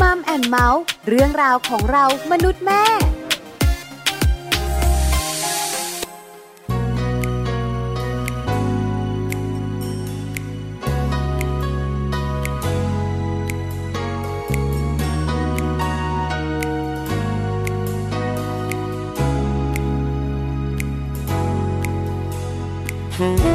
มัมแอนเมาส์เรื่องราวของเรามนุษย์แม่ฉั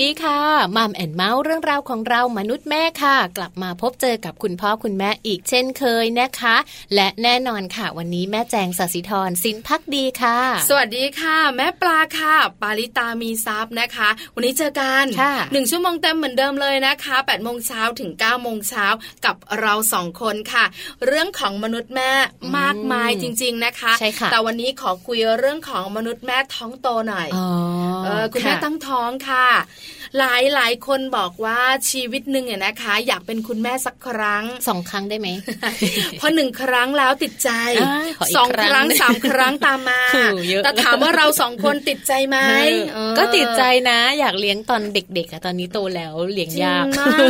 ดีค่ะ Mom and เมาท์เรื่องราวของเรามนุษย์แม่ค่ะ กลับมาพบเจอกับคุณพ่อคุณแม่อีกเช่นเคยนะคะ และแน่นอนค่ะ วันนี้แม่แจงสศิธรสินพักดีค่ะ สวัสดีค่ะ แม่ปลาค่ะ ปาลิตามีซับนะคะ วันนี้เจอกันค่ะหนึ่งชั่วโมงเต็มเหมือนเดิมเลยนะคะ8ปดโมงเช้าถึง9ก้าโมงเช้ากับเราสองคนค่ะ เรื่องของมนุษย์แม่มากมายจริง ๆนะคะใช่ค่ะแต่วันนี้ขอคุยเรื่องของมนุษย์แม่ท้องโตหน่อยอ๋อเออคุณแม่ตั้งท้องค่ะ หลายหลายคนบอกว่าชีวิตหนึ่งเนี่ยนะคะ อยากเป็นคุณแม่สักครั้งสองครั้งได้ไหมพอหนึ่งครั้งแล้วติดใจอ่าขออีกสองครั้งครั้งสามครั้งตามมาโอ้โหเยอะแต่ถามว่าเราสองคนติดใจไหมเออเออก็ติดใจนะ อยากเลี้ยงตอนเด็กๆอะตอนนี้โตแล้วเลี้ยงจริงยากมาก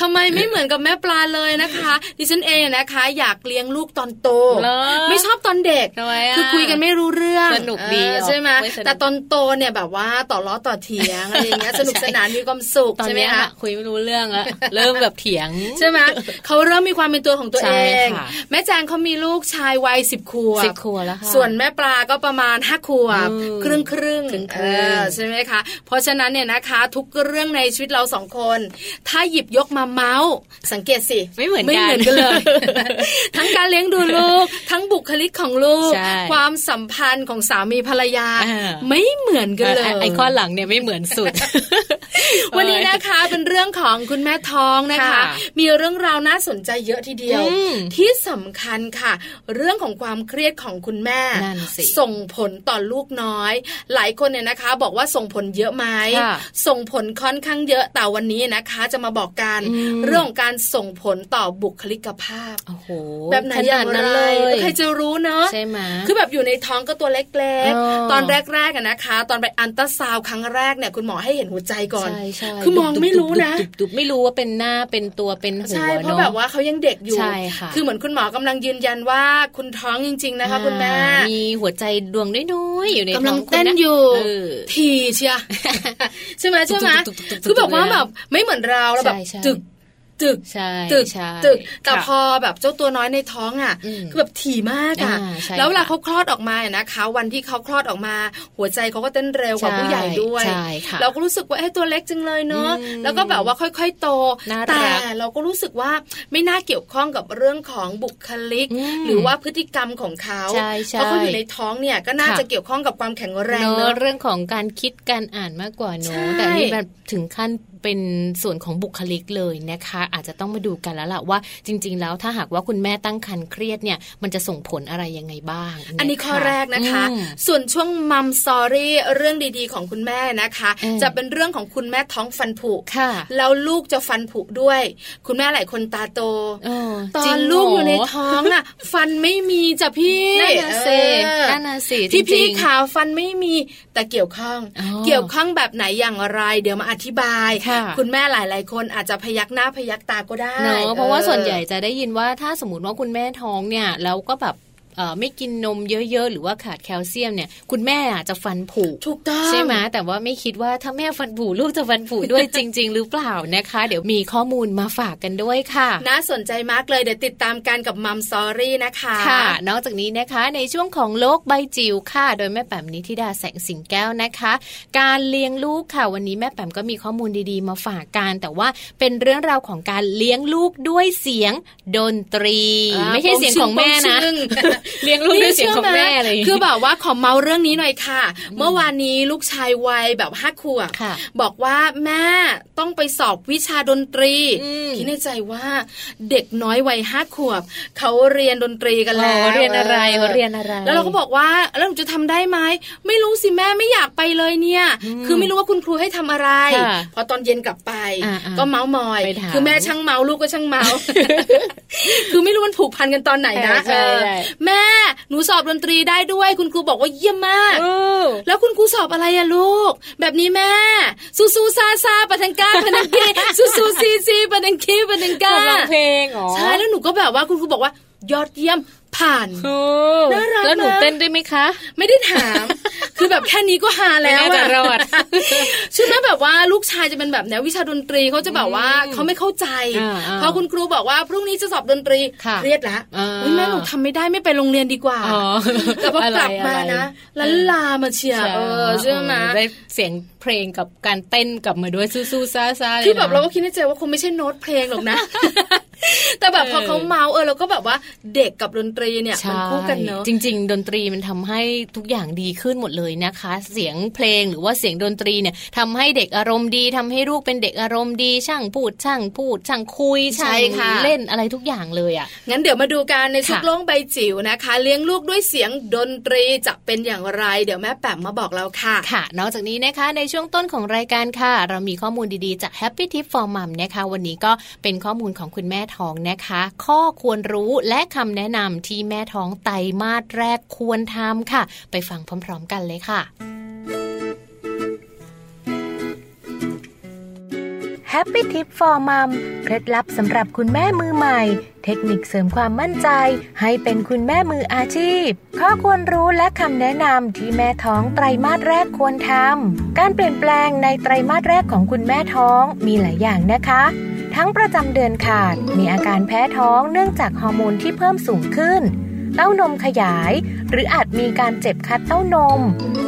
ทำไมไม่เหมือนกับแม่ปลาเลยนะคะดิฉันเองนะคะ อยากเลี้ยงลูกตอนโตเหรอไม่ชอบตอนเด็กทำไมอะคือคุยกันไม่รู้เรื่องสนุกดีเออเหรอใช่ไหมไม่สนุกแต่ตอนโตเนี่ยแบบว่าต่อล้อต่อเถียงอะไรอย่างเงี้ยสนุกสนานมีความสุขตอนใช่ไหมเนี้ยคะอะคุยไม่รู้เรื่องแล้วเริ่มแบบเถียงใช่ไหมเขาเริ่มมีความเป็นตัวของตัวใช่เองค่ะแม่แจงเขามีลูกชายวัยสิบขวบสิบครัวแล้วค่ะส่วนแม่ปลาก็ประมาณห้าขวบอืมครึ่งครึ่งครึ่งๆเออใช่ไหมคะ เพราะฉะนั้นเนี่ยนะคะ ทุกเรื่องในชีวิตเราสองคน ถ้าหยิบยกมาเมาส์สังเกตสิไม่เหมือนกันไม่เหมือนกันเลย ทั้งการเลี้ยงดูลูก ทั้งบุคลิกของลูกใช่ความสัมพันธ์ของสามีภรรยาอ่าไม่เหมือนกันเลยไอ้ไอ้ข้อหลังเนี่ยไม่เหมือนสุดวันนี้นะคะเป็นเรื่องของคุณแม่ท้องนะคะค่ะมีเรื่องราวน่าสนใจเยอะทีเดียวอืมที่สำคัญค่ะ เรื่องของความเครียดของคุณแม่นั่นสิส่งผลต่อลูกน้อย หลายคนเนี่ยนะคะ บอกว่าส่งผลเยอะไหมค่ะส่งผลค่อนข้างเยอะแต่วันนี้นะคะ จะมาบอกกันอืมเรื่องของการส่งผลต่อบุคลิกภาพโอ้โหแบบไหนอย่างขไรนั้นเลยใครจะรู้เนอะใช่ไหมคือแบบอยู่ในท้องก็ตัวเล็กอ๋อๆตอนแรกๆอะนะคะ ตอนไปอันตราซาวด์ครั้งแรกเนี่ยคุณหมอให้เห็นหัวใจก่อนใช่ใช่คือมองไม่รู้นะดุบๆดุบๆไม่รู้ว่าเป็นหน้าเป็นตัวเป็นหัวใช่เพราะเนาะแบบว่าเขายังเด็กอยู่ใช่ค่ะอเหมือนคุณหมอกำลังยืนยันว่าคุณท้องจริง ๆ นะคะคุณแม่อ่ามีหัวใจดวงน้อยๆอยู่ในกำลังท้อคุณเต้นอยู่เออทีเชียใช่ไหมใช่ไหมตุกๆๆๆๆคือแบบว่าแบบไม่เหมือนเราแล้วแบบใช่ใช่ตึก ตึกใช่ตึกใช่ตึกแต่ค่ะพอแบบเจ้าตัวน้อยในท้องอะอืมคือแบบถี่มากอะอ่าใช่แล้วเวลาค่ะเขาคลอดออกมาเนี่ยนะคะ วันที่เขาคลอดออกมา หัวใจเขาก็เต้นเร็วกว่าใช่ผู้ใหญ่ด้วยใช่ค่ะเราก็รู้สึกว่าเอ้ตัวเล็กจังเลยเนาะอืมแล้วก็แบบว่าค่อยๆโตน่ารักแต่เราก็รู้สึกว่าไม่น่าเกี่ยวข้องกับเรื่องของบุคลิกอืมหรือว่าพฤติกรรมของเขาใช่ใช่เพราะเขาอยู่ในท้องเนี่ยก็น่าค่ะจะเกี่ยวข้องกับความแข็งแรงเนเนอะอะเรื่องของการคิดการอ่านมากกว่าเนใช่อะแต่นี่แบบถึงขั้นเป็นส่วนของบุคลิกเลยนะคะอาจจะต้องมาดูกันแล้วล่ะว่าจริง ๆ แล้วถ้าหากว่าคุณแม่ตั้งครรภ์เครียดเนี่ยมันจะส่งผลอะไรยังไงบ้างะะอันนี้ข้อแรกนะคะอืมส่วนช่วงมัมสอรี่เรื่องดีๆ ของคุณแม่นะคะอืมจะเป็นเรื่องของคุณแม่ท้องฟันผุค่ะ แล้วลูกจะฟันผุด้วย คุณแม่หลายคนตาโตเออตอจรินงลูกเหรอยู่ในท้องอะ ฟันไม่มีจ้ะพี่นั่นน่ะสิเออนั่นน่ะสิพี่จพี่ริงๆขาฟันไม่มีแต่เกี่ยวข้องอ๋อเกี่ยวข้องแบบไหนอย่างไร เดี๋ยวมาอธิบายค่ะคุณแม่หลาย ๆ คนอาจจะพยักหน้าพยักตาก็ได้เนอะเพราะว่าออส่วนใหญ่จะได้ยินว่าถ้าสมมติว่าคุณแม่ท้องเนี่ยแล้วก็แบบเอ่อ ไม่กินนมเยอะๆ หรือว่าขาดแคลเซียมเนี่ย คุณแม่อาจจะฟันผุถูกต้องใช่ไหมแต่ว่าไม่คิดว่าถ้าแม่ฟันผุลูกจะฟันผุด้วยจริง ๆ หรือเปล่านะคะ เดี๋ยวมีข้อมูลมาฝากกันด้วยค่ะ น่าสนใจมากเลยเดี๋ยวติดตามกันกับมัมสอรี่นะคะค่ะ นอกจากนี้นะคะในช่วงของโลกใบจิ๋วค่ะ โดยแม่แปมนิธิดาแสงสิงแก้วนะคะ การเลี้ยงลูกค่ะ วันนี้แม่แปมก็มีข้อมูลดีๆ มาฝากกันแต่ว่าเป็นเรื่องราวของการเลี้ยงลูกด้วยเสียงดนตรีอ่าไม่ใช่เสียงของแม่นะปงชึ่งเลี้ยงลูกด้วยเสียงของแม่เลยคือแบบว่าขอเมาเรื่องนี้หน่อยค่ะ เมื่อวานนี้ลูกชายวัยแบบห้าขวบค่ะบอกว่าแม่ต้องไปสอบวิชาดนตรีอืมคิดในใจว่าเด็กน้อยวัยห้าขวบเขาเรียนดนตรีกันแล้วเรียนอะไรเขาเรียนอะไร แล้วเราก็บอกว่าแล้วหนูจะทำได้ไหมไม่รู้สิแม่ไม่อยากไปเลยเนี่ยอืมคือไม่รู้ว่าคุณครูให้ทำอะไรค่ะพอตอนเย็นกลับไปอ่าๆก็เมาส์มอยไปถามคือแม่ช่างเมาลูกก็ช่างเมา คือไม่รู้มันผูกพันกันตอนไหนนะใช่เออใช่แม่หนูสอบดนตรีได้ด้วย คุณครูบอกว่าเยี่ยมมากเออแล้วคุณครูสอบอะไรอะลูก แบบนี้แม่ซูซูซาซาปะทังก้าปะทังกีซูซูซีซีปะทังกีปะทังกาก้าร้องเพลงเหรอใช่แล้วหนูก็แบบว่าคุณครูบอกว่ายอดเยี่ยม ผ่านโอ้น่ารักแล้วหนูนะเต้นได้ไหมคะ ไม่ได้ถาม คือแบบแค่นี้ก็ฮาแล้วไม่น่าจะรอดใช่ไหมแบบว่าลูกชายจะเป็นแบบแนววิชาดนตรีเขาจะแบบว่าอืมเขาไม่เข้าใจอ่าอ่าพอคุณครูบอกว่าพรุ่งนี้จะสอบดนตรีค่ะเครียดละอ่าเฮ้ยแม่หนูทำไม่ได้ไม่ไปโรงเรียนดีกว่าอ๋อแต่พอกลับมาอะไรนะอะไรลันลามาเชียร์เออใช่ไหมได้เสียงเพลงกับการเต้นกลับมาด้วยสู้ๆซ่าๆเลยนะคือแบบเราก็คิดในใจว่าคงไม่ใช่โน้ตเพลงหรอกนะ แต่แบบพอเขาเมาเออเราก็แบบว่าเด็กกับดนตรีเนี่ยมันคู่กันเนอะจริง ๆ ดนตรีมันทำให้ทุกอย่างดีขึ้นหมดเลยนะคะ เสียงเพลงหรือว่าเสียงดนตรีเนี่ยทำให้เด็กอารมณ์ดีทำให้ลูกเป็นเด็กอารมณ์ดีช่างพูดช่างพูดช่างคุยใช่ช่างค่ะเล่นอะไรทุกอย่างเลยอะงั้นเดี๋ยวมาดูกันในชุดค่ะโล่งใบจิ๋วนะคะ เลี้ยงลูกด้วยเสียงดนตรีจะเป็นอย่างไร เดี๋ยวแม่แป๋มมาบอกเราค่ะค่ะ นอกจากนี้นะคะในช่วงต้นของรายการค่ะ เรามีข้อมูลดีๆจาก Happy Tip for Mom นะคะ วันนี้ก็เป็นข้อมูลของคุณแม่ท้องนะคะ ข้อควรรู้และคำแนะนำที่แม่ท้องไตรมาสแรกควรทำค่ะ ไปฟังพร้อม ๆ กันเลยค่ะ Happy Tip for Mom เคล็ดลับสำหรับคุณแม่มือใหม่ เทคนิคเสริมความมั่นใจ ให้เป็นคุณแม่มืออาชีพ ข้อควรรู้และคำแนะนำที่แม่ท้องไตรมาสแรกควรทำ การเปลี่ยนแปลงในไตรมาสแรกของคุณแม่ท้องมีหลายอย่างนะคะ ทั้งประจำเดือนขาด มีอาการแพ้ท้องเนื่องจากฮอร์โมนที่เพิ่มสูงขึ้น เต้านมขยาย หรืออาจมีการเจ็บคัดเต้านม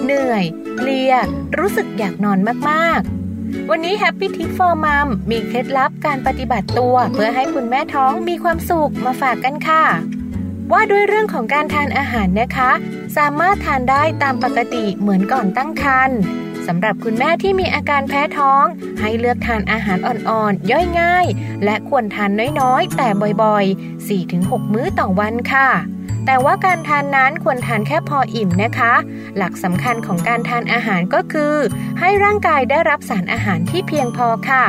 เหนื่อย เพลีย รู้สึกอยากนอนมากๆ วันนี้ Happy Tip for Mom มีเคล็ดลับการปฏิบัติตัว เพื่อให้คุณแม่ท้องมีความสุขมาฝากกันค่ะ ว่าด้วยเรื่องของการทานอาหารนะคะ สามารถทานได้ตามปกติเหมือนก่อนตั้งครรภ์สำหรับคุณแม่ที่มีอาการแพ้ท้อง ให้เลือกทานอาหารอ่อนๆ ย่อยง่าย และควรทานน้อยๆ แต่บ่อยๆ 4-6 มื้อต่อวันค่ะ แต่ว่าการทานนั้นควรทานแค่พออิ่มนะคะ หลักสำคัญของการทานอาหารก็คือ ให้ร่างกายได้รับสารอาหารที่เพียงพอค่ะ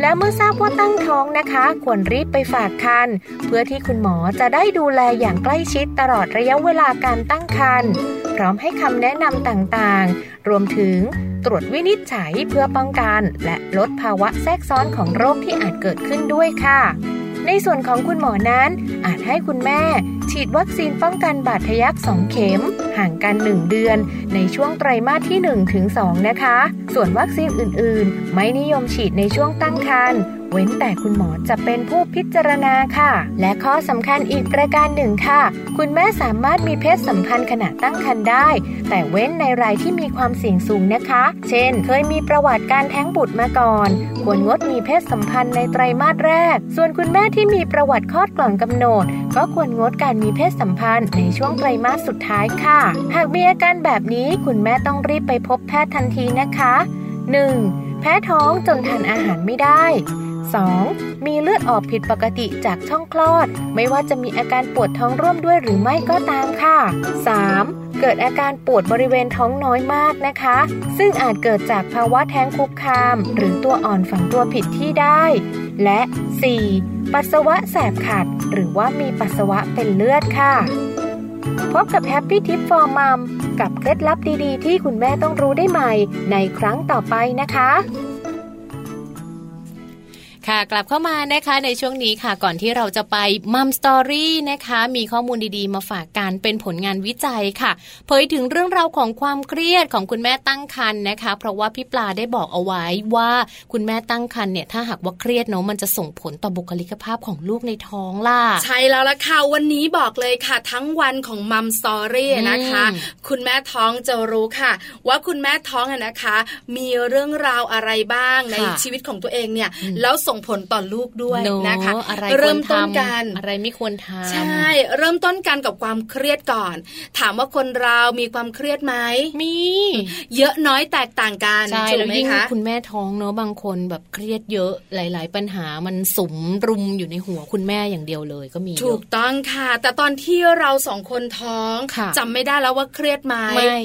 และเมื่อทราบว่าตั้งท้องนะคะ ควรรีบไปฝากคันเพื่อที่คุณหมอจะได้ดูแลอย่างใกล้ชิดตลอดระยะเวลาการตั้งครรภ์พร้อมให้คำแนะนำต่างๆ รวมถึงตรวจวินิจฉัยเพื่อป้องกัน และลดภาวะแทรกซ้อนของโรคที่อาจเกิดขึ้นด้วยค่ะ ในส่วนของคุณหมอนั้น อาจให้คุณแม่ ฉีดวัคซีนป้องกันบาดทะยัก2เข็ม ห่างกัน 1 เดือน ในช่วงไตรมาสที่1ถึง2นะคะ ส่วนวัคซีนอื่น ๆ ไม่นิยมฉีดในช่วงตั้งครรภ์ เว้นแต่คุณหมอจะเป็นผู้พิจารณาค่ะ และข้อสำคัญอีกประการหนึ่งค่ะ คุณแม่สามารถมีเพศสัมพันธ์ขณะตั้งครรภ์ได้ แต่เว้นในรายที่มีความเสี่ยงสูงนะคะ เช่น เคยมีประวัติการแท้งบุตรมาก่อน ควรงดมีเพศสัมพันธ์ในไตรมาสแรก ส่วนคุณแม่ที่มีประวัติคลอดก่อนกำหนด ก็ควรงดการมีเพศสัมพันธ์ในช่วงไตรมาสสุดท้ายค่ะ หากมีอาการแบบนี้คุณแม่ต้องรีบไปพบแพทย์ทันทีนะคะ 1. แพ้ท้องจนทานอาหารไม่ได้ 2. มีเลือดออกผิดปกติจากช่องคลอด ไม่ว่าจะมีอาการปวดท้องร่วมด้วยหรือไม่ก็ตามค่ะ 3. เกิดอาการปวดบริเวณท้องน้อยมากนะคะ ซึ่งอาจเกิดจากภาวะแท้งคุกคาม หรือตัวอ่อนฝังตัวผิดที่ได้ และ 4. ปัสสาวะแสบขัด หรือว่ามีปัสสาวะเป็นเลือดค่ะ พบกับ Happy Tip for Mom กับเคล็ดลับดีๆ ที่คุณแม่ต้องรู้ได้ใหม่ ในครั้งต่อไปนะคะ ค่ะ กลับเข้ามานะคะในช่วงนี้ค่ะ ก่อนที่เราจะไปมัมสตอรี่นะคะ มีข้อมูลดีๆ มาฝากกันเป็นผลงานวิจัยค่ะ เผยถึงเรื่องราวของความเครียดของคุณแม่ตั้งครรภ์นะคะ เพราะว่าพี่ปลาได้บอกเอาไว้ว่าคุณแม่ตั้งครรภ์เนี่ยถ้าหากว่าเครียดเนาะมันจะส่งผลต่อบุคลิกภาพของลูกในท้องล่ะ ใช่แล้วล่ะค่ะ วันนี้บอกเลยค่ะ ทั้งวันของมัมสตอรี่นะคะอืมคุณแม่ท้องจะรู้ค่ะ ว่าคุณแม่ท้องอะนะคะ มีเรื่องราวอะไรบ้างในค่ะชีวิตของตัวเองเนี่ยอืมแล้วส่งผลต่อลูกด้วยเนอะนะคะอะไรเริ่มควต้นทำกันอะไรไม่ควรทำใช่ เริ่มต้นกันกับความเครียดก่อน ถามว่าคนเรามีความเครียดไหมมี เยอะน้อยแตกต่างกันใช่ถูกแล้วไหมยิ่งคะคุณแม่ท้องเนอะบางคนแบบเครียดเยอะหลาย ๆ ปัญหามันสุมรุมอยู่ในหัวคุณแม่อย่างเดียวเลยก็มีเยถูกอะต้องค่ะ แต่ตอนที่เราสองคนท้องค่ะจำไม่ได้แล้วว่าเครียดไหมไม่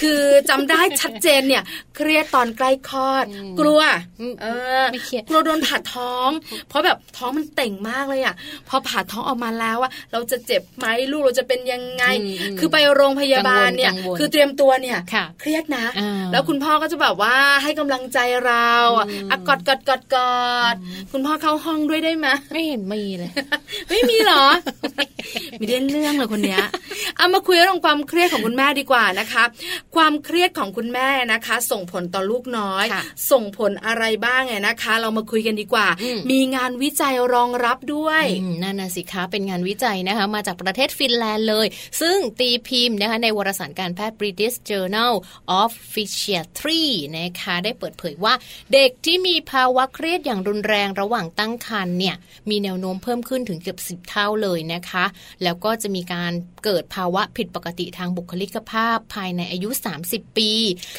คือจำได้ชัดเจนเนี่ย เครียดตอนใกล้คลอดอืมกลัวอืมเออไม่เครียดกลัวโดนผ่าท้ท้อง เพราะแบบท้องมันเต่งมากเลยอะพอผ่าท้องออกมาแล้วว่าเราจะเจ็บไหมลูกเราจะเป็นยังไง คือไปโรงพยาบาลเนี่ยคือเตรียมตัวเนี่ยเครียดนะ แล้วคุณพ่อก็จะแบบว่าให้กำลังใจเราอะกอดกอดกอดกอดคุณพ่อเข้าห้องด้วยได้ไหมไม่เห็นมีเลยไม่มีหรอมีเล่นเรื่องเลยคนเนี้ยเอามาคุยเรื่องความเครียดของคุณแม่ดีกว่านะคะ ความเครียดของคุณแม่นะคะ ส่งผลต่อลูกน้อย ส่งผลอะไรบ้างไงนะคะ เรามาคุยกันดีกว่ามีงานวิจัยรองรับด้วยนั่นน่ะสิคะเป็นงานวิจัยนะคะมาจากประเทศฟินแลนด์เลย ซึ่งตีพิมพ์นะคะในวารสารการแพทย์ British Journal of Physiatry นะคะได้เปิดเผยว่า เด็กที่มีภาวะเครียดอย่างรุนแรงระหว่างตั้งครรภ์เนี่ยมีแนวโน้มเพิ่มขึ้นถึงเกือบสิบเท่าเลยนะคะ แล้วก็จะมีการเกิดภาวะผิดปกติทางบุคลิกภาพภายในอายุ 30 ปี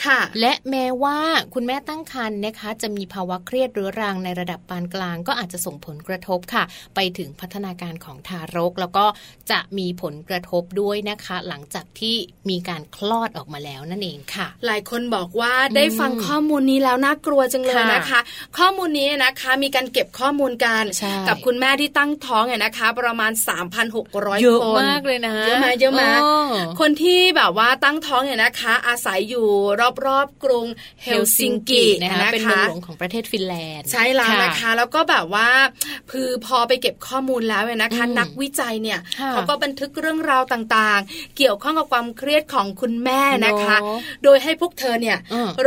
ค่ะ และแม้ว่าคุณแม่ตั้งครรภ์นะคะ จะมีภาวะเครียดเรื้อรังในระดับปานกลางก็อาจจะส่งผลกระทบค่ะ ไปถึงพัฒนาการของทารก แล้วก็จะมีผลกระทบด้วยนะคะ หลังจากที่มีการคลอดออกมาแล้วนั่นเองค่ะ หลายคนบอกว่าได้ฟังข้อมูลนี้แล้วน่ากลัวจังเลยนะคะ ข้อมูลนี้นะคะมีการเก็บข้อมูลกันกับคุณแม่ที่ตั้งท้องเนี่ยนะคะ ประมาณ 3,600 คนเยอะมากเลยนะเยอะมากเยอะมากคนที่แบบว่าตั้งท้องเนี่ยนะคะ อาศัยอยู่รอบๆกรุงเฮลซิงกินะคะเป็นเมืองหลวงของประเทศฟินแลนด์ใช่แล้วนะคะแล้วก็แบบว่าคือพอไปเก็บข้อมูลแล้วเนี่ยนะคะ นักวิจัยเนี่ยเขาก็บันทึกเรื่องราวต่างๆ เกี่ยวข้องกับความเครียดของคุณแม่นะคะ โดยให้พวกเธอเนี่ย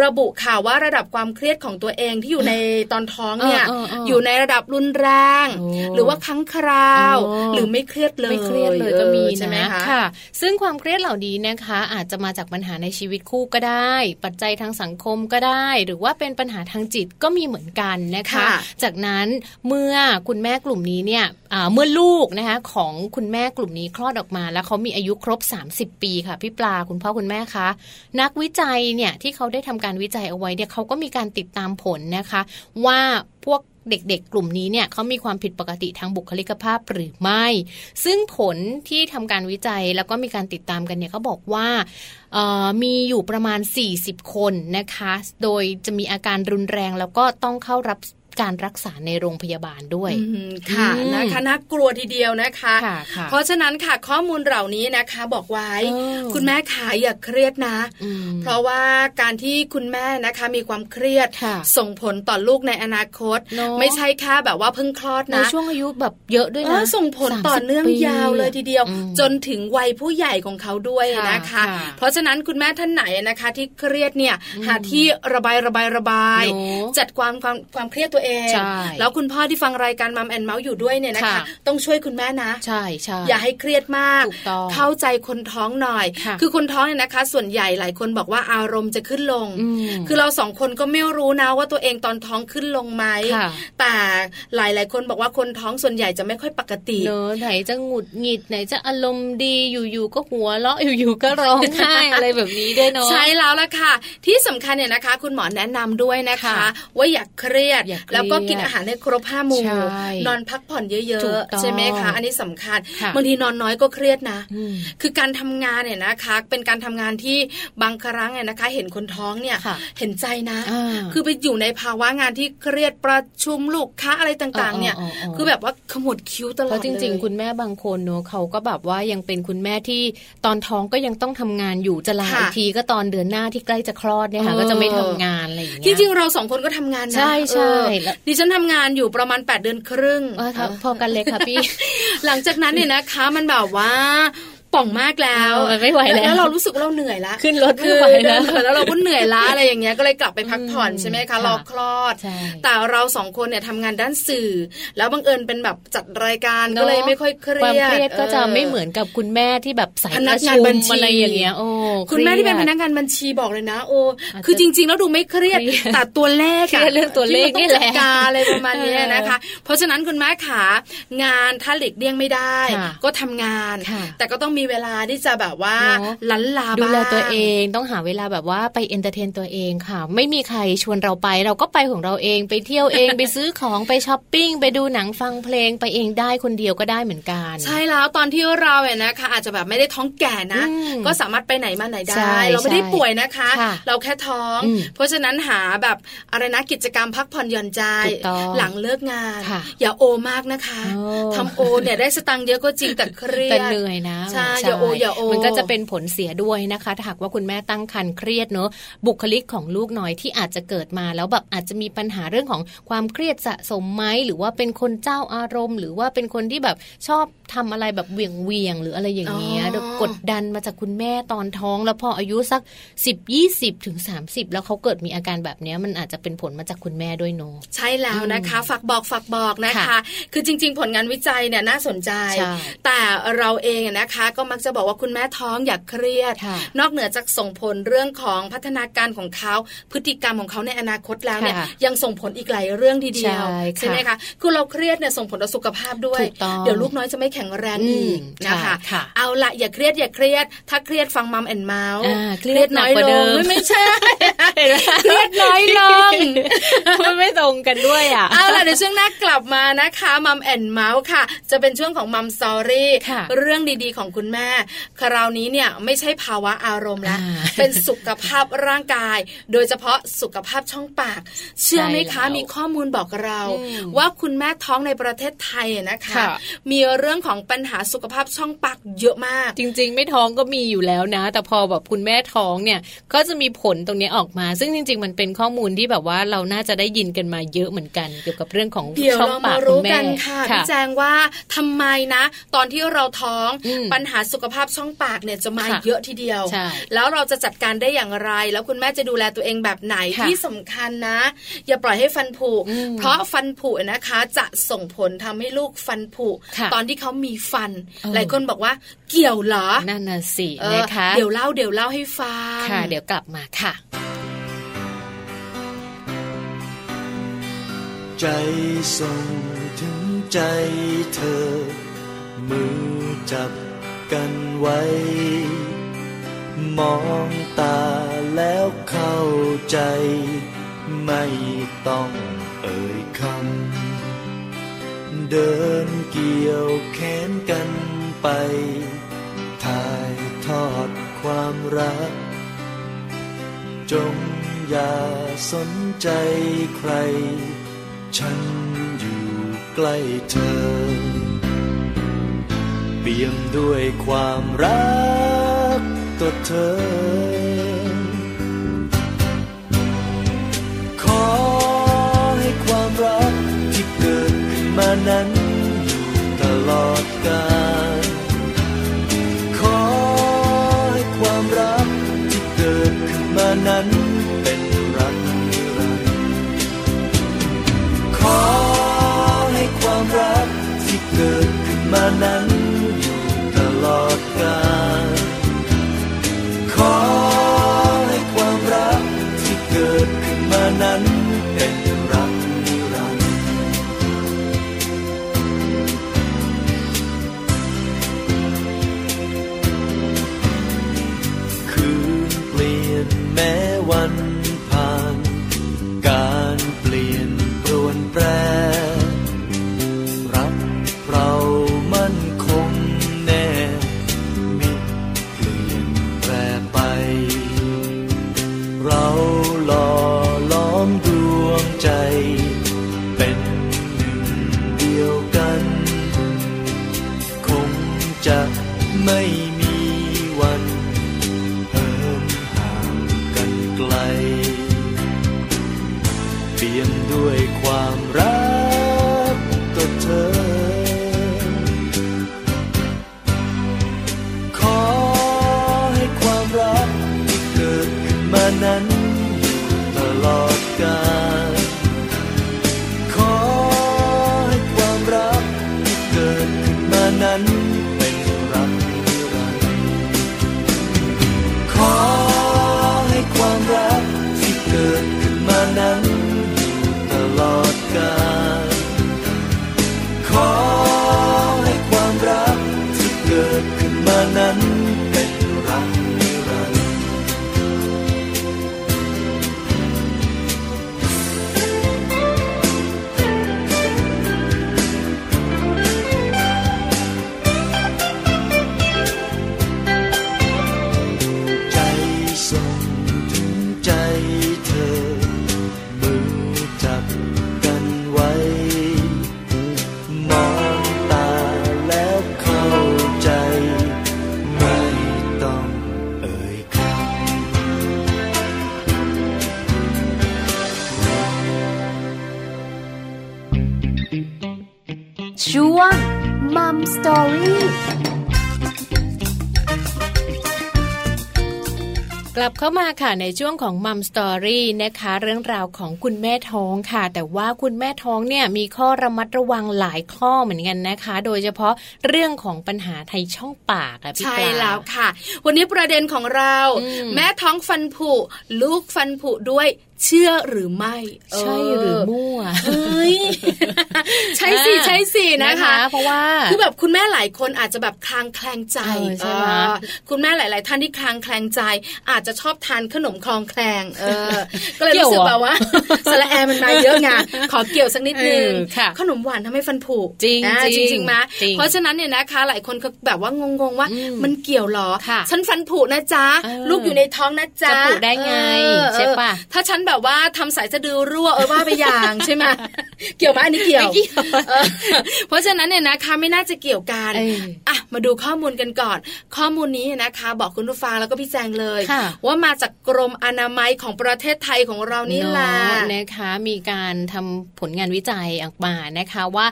ระบุข่าวว่าระดับความเครียดของตัวเองที่อยู่ในตอนท้องเนี่ยอยู่ในระดับรุนแรง หรือว่าครั้งคราว หรือไม่เครียดเลยไม่เครียดเลยก็มีใช่ไหมคะค่ะ ซึ่งความเครียดเหล่านี้นะคะ อาจจะมาจากปัญหาในชีวิตคู่ก็ได้ ปัจจัยทางสังคมก็ได้ หรือว่าเป็นปัญหาทางจิตก็มีเหมือนกันนะคะ จากนั้นเมื่อคุณแม่กลุ่มนี้เนี่ยเมื่อลูกนะคะของคุณแม่กลุ่มนี้คลอดออกมา แล้วเขามีอายุครบ 30 ปีค่ะพี่ปลาคุณพ่อคุณแม่คะนักวิจัยเนี่ยที่เขาได้ทำการวิจัยเอาไว้เนี่ยเขาก็มีการติดตามผลนะคะ ว่าพวกเด็กๆ กลุ่มนี้เนี่ยเขามีความผิดปกติทางบุคลิกภาพหรือไม่ ซึ่งผลที่ทำการวิจัยแล้วก็มีการติดตามกันเนี่ยเขาบอกว่ามีอยู่ประมาณ 40 คนนะคะ โดยจะมีอาการรุนแรงแล้วก็ต้องเข้ารับ การรักษาในโรงพยาบาลด้วยค่ะนะคะน่ากลัวทีเดียวนะคะเพราะฉะนั้นค่ะข้อมูลเหล่านี้นะคะบอกไว้ คุณแม่ขาอย่าเครียดนะ เพราะว่าการที่คุณแม่นะคะมีความเครียดส่งผลต่อลูกในอนาคต ไม่ใช่แค่แบบว่าเพิ่งคลอดนะในช่วงอายุแบบเยอะด้วยนะส่งผลต่อเนื่องยาวเลยทีเดียว จนถึงวัยผู้ใหญ่ของเขาด้วยนะคะ เพราะฉะนั้นคุณแม่ท่านไหนนะคะ ที่เครียดเนี่ยหาที่ระบายระบายระบาย จัดความความความเครียดตัวเองแล้วคุณพ่อที่ฟังรายการมัมแอนเมาส์อยู่ด้วยเนี่ยนะคะ ต้องช่วยคุณแม่นะ ใช่ใช่อย่าให้เครียดมาก เข้าใจคนท้องหน่อย คือคนท้องเนี่ยนะคะ ส่วนใหญ่หลายคนบอกว่าอารมณ์จะขึ้นลง คือเราสองคนก็ไม่รู้นะว่าตัวเองตอนท้องขึ้นลงไหม แต่หลายหลายคนบอกว่าคนท้องส่วนใหญ่จะไม่ค่อยปกติเนอะไหนจะหงุดหงิดไหนจะอารมณ์ดีอยู่ๆก็หัวเราะอยู่ๆก็ร้องไห้อะไรแบบนี้ด้วยเนาะใช่แล้วล่ะค่ะ ที่สำคัญเนี่ยนะคะ คุณหมอแนะนำด้วยนะคะ ว่าอย่าเครียดแล้วก็กินอาหารให้ครบห้าหมู่นอนพักผ่อนเยอะๆ ใช่ไหมคะอันนี้สำคัญบางทีนอนน้อยก็เครียดนะ คือการทำงานเนี่ยนะคะ เป็นการทำงานที่บางครั้งเนี่ยนะคะ เห็นคนท้องเนี่ยเห็นใจนะ คือไปอยู่ในภาวะงานที่เครียดประชุมลูกค้าอะไรต่างๆ เนี่ย คือแบบว่าขมวดคิ้วตลอดเลยจริง ๆ คุณแม่บางคนเนอะเขาก็แบบว่ายังเป็นคุณแม่ที่ตอนท้องก็ยังต้องทำงานอยู่จะลาอีกทีก็ตอนเดือนหน้าที่ใกล้จะคลอดเนี่ยค่ะก็จะไม่ทำงานอะไรอย่างเงี้ยจริงๆเราสองคนก็ทำงานนะใช่ใช่ดิฉันทำงานอยู่ประมาณ 8 เดือนครึ่งพอกันเลยค่ะพี่ หลังจากนั้นเนี่ยนะคะมันแบบว่า ป่องมากแล้วไม่ไหวแล้วแล้วเรารู้สึกเราเหนื่อยละขึ้นรถไม่ไหวแล้วแล้วเราก็เหนื่อยล้าอะไรอย่างเงี้ยก็เลยกลับไปพักผ่อนใช่ไหมคะรอคลอด แต่เราสองคนเนี่ยทำงานด้านสื่อ แล้วบังเอิญเป็นแบบจัดรายการก็เลยไม่ค่อยเครียดความเครียดก็จะไม่เหมือนกับคุณแม่ที่แบบสายพนักงานบัญชีอะไรอย่างเงี้ยโอ้คุณแม่ที่เป็นพนักงานบัญชีบอกเลยนะ โอ้คือจริง ๆ แล้วดูไม่เครียดแต่ตัวเลขเรื่องตัวเลขนี่แหละอะไรประมาณนี้นะคะ เพราะฉะนั้นคุณแม่ขางานถ้าหลีกเลี่ยงไม่ได้ ก็ทำงาน แต่ก็ต้องมีเวลาที่จะแบบว่าลันลาดูแลตัวเองต้องหาเวลาแบบว่าไป entertain ตัวเองค่ะ ไม่มีใครชวนเราไป เราก็ไปของเราเองไปเที่ยวเองไปซื้อของไปช้อปปิ้งไปดูหนังฟังเพลงไปเองได้คนเดียวก็ได้เหมือนกัน ใช่แล้วตอนที่เราเนี่ยนะคะอาจจะแบบไม่ได้ท้องแก่นะ ก็สามารถไปไหนมาไหนได้ เราไม่ได้ป่วยนะคะ เราแค่ท้อง เพราะฉะนั้นหาแบบอะไรนะกิจกรรมพักผ่อนหย่อนใจ หลังเลิกงาน อย่าโอมากนะคะทำโอเนี่ยได้สตังค์เยอะก็จริงแต่เครียดแต่เหนื่อยนะใช่อย่าโออย่าโอมันก็จะเป็นผลเสียด้วยนะคะถ้าหากว่าคุณแม่ตั้งครรภ์เครียดเนอะบุคลิกของลูกน้อยที่อาจจะเกิดมาแล้วแบบอาจจะมีปัญหาเรื่องของความเครียดสะสมไหมหรือว่าเป็นคนเจ้าอารมณ์ หรือว่าเป็นคนที่แบบชอบทำอะไรแบบเวียงเวียงหรืออะไรอย่างเงี้ยกดดันมาจากคุณแม่ตอนท้อง แล้วพออายุสักสิบยี่สิบถึงสามสิบแล้วเขาเกิดมีอาการแบบนี้มันอาจจะเป็นผลมาจากคุณแม่ด้วยเนอะใช่แล้วนะคะฝากบอกฝากบอกนะคะ คือจริง ๆ ผลงานวิจัยเนี่ยน่าสนใจ แต่เราเองนะคะก็มักจะบอกว่าคุณแม่ท้องอย่าเครียด นอกเหนือจากส่งผลเรื่องของพัฒนาการของเขาพฤติกรรมของเขาในอนาคตแล้วเนี่ยยังส่งผลอีกหลายเรื่องทีเดียวใช่ไหมคะคือเราเครียดเนี่ยส่งผลต่อสุขภาพด้วย เดี๋ยวลูกน้อยจะไม่แข็งแรงอีกนะคะเอาละอย่าเครียดอย่าเครียด ถ้าเครียดฟัง Mom and เมาท์เครียดน้อยลงไม่ใช่เครียดน้อยลงมันไม่ตรงกันด้วยอะเอาล่ะเดี๋ยวช่วงหน้ากลับมานะคะ Mom and เมาท์ค่ะ จะเป็นช่วงของ Mom Story เรื่องดีๆของคุณแม่ คราวนี้เนี่ยไม่ใช่ภาวะอารมณ์แล้วเป็นสุขภาพร่างกาย โดยเฉพาะสุขภาพช่องปาก เชื่อไหมคะมีข้อมูลบอกเรา ว่าคุณแม่ท้องในประเทศไทยนะคะ มีเรื่องของปัญหาสุขภาพช่องปากเยอะมาก จริง ๆ ไม่ท้องก็มีอยู่แล้วนะ แต่พอแบบคุณแม่ท้องเนี่ยก็จะมีผลตรงนี้ออกมา ซึ่งจริง ๆ มันเป็นข้อมูลที่แบบว่าเราน่าจะได้ยินกันมาเยอะเหมือนกันเกี่ยวกับเรื่องของช่องปากคุณแม่ค่ะพี่แจงว่าทำไมนะ ตอนที่เราท้องปัญหาสุขภาพช่องปากเนี่ยจะมาเยอะทีเดียว แล้วเราจะจัดการได้อย่างไร แล้วคุณแม่จะดูแลตัวเองแบบไหนที่สำคัญนะ อย่าปล่อยให้ฟันผุ เพราะฟันผุนะคะจะส่งผลทำให้ลูกฟันผุ ตอนที่เขามีฟัน หลายคนบอกว่าเกี่ยวเหรอ นั่นน่ะสินะคะ เดี๋ยวเล่าเดี๋ยวเล่าให้ฟัง ค่ะ เดี๋ยวกลับมาค่ะ ใจส่งถึงใจเธอ มือจับ กันไว้ มองตาแล้วเข้าใจ ไม่ต้องเอ่ยคำ เดินเกี่ยวแขนกันไป ถ่ายทอดความรัก จงอย่าสนใจใคร ฉันอยู่ใกล้เธอ ปี่ยมด้วยความรักต่อเธอ ขอให้ความรักที่เกิดขึ้นมานั้นอยู่ตลอดกาลนั้นเป็นรักนิรันดร์ขอให้ความรักที่เกิดขึ้นมานั้น ขอให้ความรักที่เกิดขึ้นมานั้น เข้ามาค่ะในช่วงของมัมสตอรี่นะคะ เรื่องราวของคุณแม่ท้องค่ะ แต่ว่าคุณแม่ท้องเนี่ยมีข้อระมัดระวังหลายข้อเหมือนกันนะคะ โดยเฉพาะเรื่องของปัญหาไทยช่องปากอะพี่ปลาใช่แล้วค่ะ วันนี้ประเด็นของเรา แม่ท้องฟันผุ ลูกฟันผุด้วย เชื่อหรือไม่ ใช่หรือมั่วเฮ้ยใช่สิใช่สินะคะ เพราะว่าคือแบบคุณแม่หลายคนอาจจะแบบคลางแคลงใจใช่ไหมคุณแม่หลาย ๆ ท่านที่คลางแคลงใจ อาจจะชอบทานขนมคลองแคลงเออก็เลยรู้สึกแบบว่าสระแอมันมาเยอะไงขอเกี่ยวสักนิดนึงขนมหวานทำให้ฟันผุจริงจริงจริงไหมเพราะฉะนั้นเนี่ยนะคะ หลายคนก็แบบว่างง ๆ ว่ามันเกี่ยวหรอฉันฟันผุนะจ๊ะลูกอยู่ในท้องนะจ๊ะจะผุได้ไงใช่ปะถ้าฉันแบบว่าทำสายสะดือรั่วเออว่าไปอย่างใช่ไหมเกี่ยวไหมอันนี้เกี่ยวเพราะฉะนั้นเนี่ยนะคะไม่น่าจะเกี่ยวกันอะมาดูข้อมูลกันก่อน ข้อมูลนี้นะคะ บอกคุณผู้ฟังแล้วก็พี่แจงเลย ว่ามาจากกรมอนามัยของประเทศไทยของเรานี่แหละนะคะ มีการทำผลงานวิจัยออกมานะคะว่า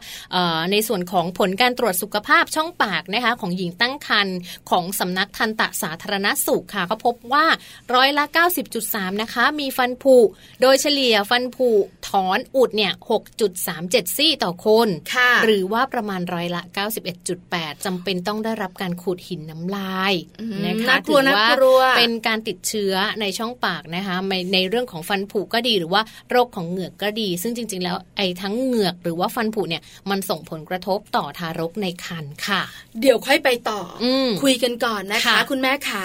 ในส่วนของผลการตรวจสุขภาพช่องปากนะคะ ของหญิงตั้งครรภ์ของสำนักทันตสาธารณสุขค่ะเขาพบว่าร้อยละ 90.3 นะคะ มีฟันผุโดยเฉลี่ยฟันผุถอนอุดเนี่ย 6.37 ซี่ต่อคน หรือว่าประมาณร้อยละ 91.8จำเป็นต้องได้รับการขูดหินน้ำลายนะคะถือว่าเป็นการติดเชื้อในช่องปากนะคะในเรื่องของฟันผุก็ดีหรือว่าโรคของเหงือกก็ดี ซึ่งจริง ๆ แล้วไอ้ทั้งเหงือกหรือว่าฟันผุเนี่ยมันส่งผลกระทบต่อทารกในครรภ์ค่ะ เดี๋ยวค่อยไปต่ออคุยกันก่อนนะคะ คุณแม่ขา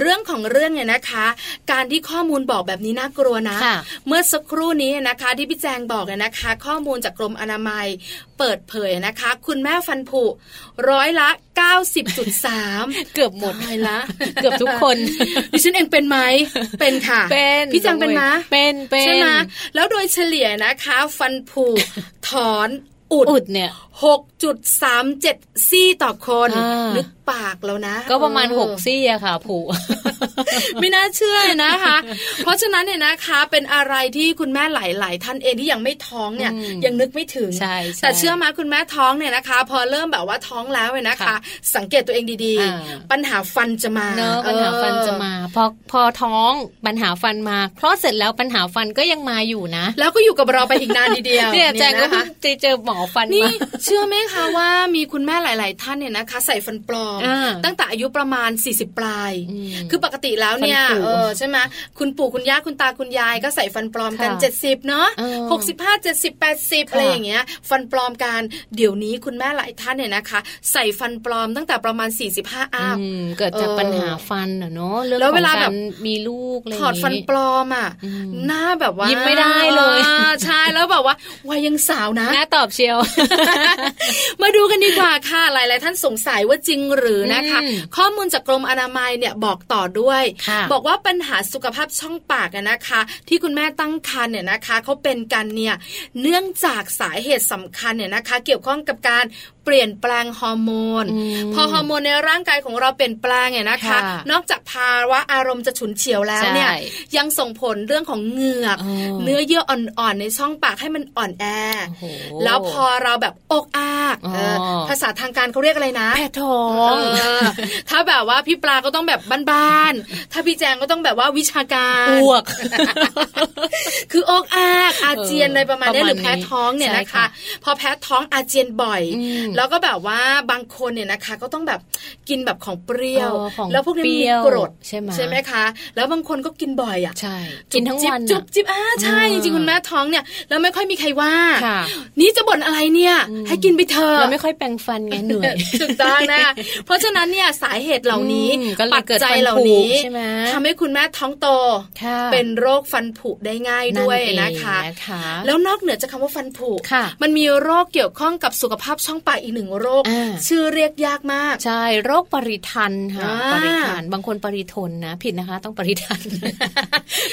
เรื่องของเรื่องเนี่ยนะคะ การที่ข้อมูลบอกแบบนี้น่ากลัวนะเมื่อสักครู่นี้นะคะ ที่พี่แจงบอกนะคะ ข้อมูลจากกรมอนามัยเปิดเผยนะคะ คุณแม่ฟันผุร้อยละ 90.3 เกือบหมดเลยละ เกือบทุกคนดิฉันเองเป็นไหมเป็นค่ะ เป็นพี่แจงเป็นไหมเป็นเป็นใช่ไหมแล้วโดยเฉลี่ยนะคะ ฟันผุถอนอุดเนี่ย หกจุดสามเจ็ดซี่ต่อคนนึกปากแล้วนะ ก็ประมาณหกซี่อะค่ะผูไม่น่าเชื่อนะคะ เพราะฉะนั้นเนี่ยนะคะเป็นอะไรที่คุณแม่หลาย ๆ ท่านเองที่ยังไม่ท้องเนี่ยยังนึกไม่ถึง แต่เชื่อมาคุณแม่ท้องเนี่ยนะคะ พอเริ่มแบบว่าท้องแล้วเนี่ยนะคะ สังเกตตัวเองดีๆ ปัญหาฟันจะมาเนอะปัญหาฟันจะมาพอพอท้องปัญหาฟันมาคลอดเสร็จแล้วปัญหาฟันก็ยังมาอยู่นะ แล้วก็อยู่กับเราไปอีกนานทีเดียวเนี่ยแจงก็เจอหมอฟันนี่เชื่อไหมคะว่ามีคุณแม่หลาย ๆ ท่านเนี่ยนะคะ ใส่ฟันปลอม ตั้งแต่อายุประมาณ 40 ปลาย คือปกติแล้วเนี่ยเออใช่ไหมคุณปู่คุณย่าคุณตาคุณยายก็ใส่ฟันปลอมกัน 70 เนาะหกสิบห้าเจ็ดสิบแปดสิบอะไรอย่างเงี้ย ฟันปลอมกันเดี๋ยวนี้คุณแม่หลายท่านเนี่ยนะคะ ใส่ฟันปลอมตั้งแต่ประมาณ 45อัพเกิดจากปัญหาฟันเนาะเรื่องของการมีลูกถอดฟันปลอมอะหน้าแบบว่ายิ้มไม่ได้เลยใช่แล้วแบบว่าวัยยังสาวนะหน้าตอบเชียวมาดูกันดีกว่าค่ะหลาย ๆ ท่านสงสัยว่าจริงหรือนะคะ ข้อมูลจากกรมอนามัยเนี่ยบอกต่อด้วย บอกว่าปัญหาสุขภาพช่องปากนะคะ ที่คุณแม่ตั้งครรภ์เนี่ยนะคะเขาเป็นกันเนี่ยเนื่องจากสาเหตุสำคัญเนี่ยนะคะ เกี่ยวข้องกับการเปลี่ยนแปลงฮอร์โมน พอฮอร์โมนในร่างกายของเราเปลี่ยนแปลงเนี่ยนะคะ นอกจากภาวะอารมณ์จะฉุนเฉียวแล้วเนี่ยยังส่งผลเรื่องของเหงือก เนื้อเยื่ออ่อนๆในช่องปากให้มันอ่อนแอ แล้วพอเราแบบอกอากภาษาทางการเขาเรียกอะไรนะแพ้ท้องถ้าแบบว่าพี่ปลาก็ต้องแบบบ้านๆถ้าพี่แจงก็ต้องแบบว่าวิชาการอ้วก คืออกอากอาเจียนอะไรประมาณนี้หรือแพ้ท้องเนี่ยนะคะ พอแพ้ท้องอาเจียนบ่อยแล้วก็แบบว่าบางคนเนี่ยนะคะ ก็ต้องแบบกินแบบของเปรี้ยว แล้วพวกนี้มีกรดใช่ไหมใช่ไหมคะ แล้วบางคนก็กินบ่อยอะใช่กินทั้งวันจุบจิบอ่าใช่จริงๆคุณแม่ท้องเนี่ยแล้วไม่ค่อยมีใครว่า นี่จะบ่นอะไรเนี่ย ให้กินไปเถอะเราไม่ค่อยแปรงฟันไงเหนื่อยถูกต้องนะเพราะฉะนั้นเนี่ยสาเหตุเหล่านี้ปัจจัยเหล่านี้ทำให้คุณแม่ท้องโตเป็นโรคฟันผุได้ง่ายด้วยนะคะ แล้วนอกเหนือจากคาว่าฟันผุมันมีโรคเกี่ยวข้องกับสุขภาพช่องปากอีกหนึ่งโรค ชื่อเรียกยากมาก ใช่ โรคปริทันค่ะ ปริทัน บางคนปริทนนะ ผิดนะคะ ต้องปริทัน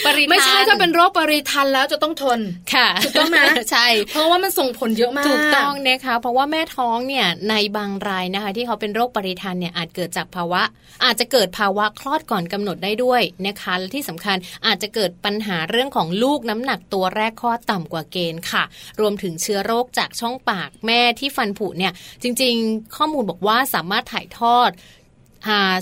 ปริไม่ใช่ถ้าเป็นโรคปริทันแล้วจะต้องทน ค่ะ ถูกต้องไหมใช่ เพราะว่ามันส่งผลเยอะมาก ถูกต้องนะคะ เพราะว่าแม่ท้องเนี่ย ในบางรายนะคะ ที่เขาเป็นโรคปริทันเนี่ย อาจเกิดจากภาวะ อาจจะเกิดภาวะคลอดก่อนกำหนดได้ด้วยนะคะและที่สำคัญอาจจะเกิดปัญหาเรื่องของลูกน้ำหนักตัวแรกคลอดต่ำกว่าเกณฑ์ค่ะ รวมถึงเชื้อโรคจากช่องปากแม่ที่ฟันผุเนี่ยจริง ๆ ข้อมูลบอกว่าสามารถถ่ายทอด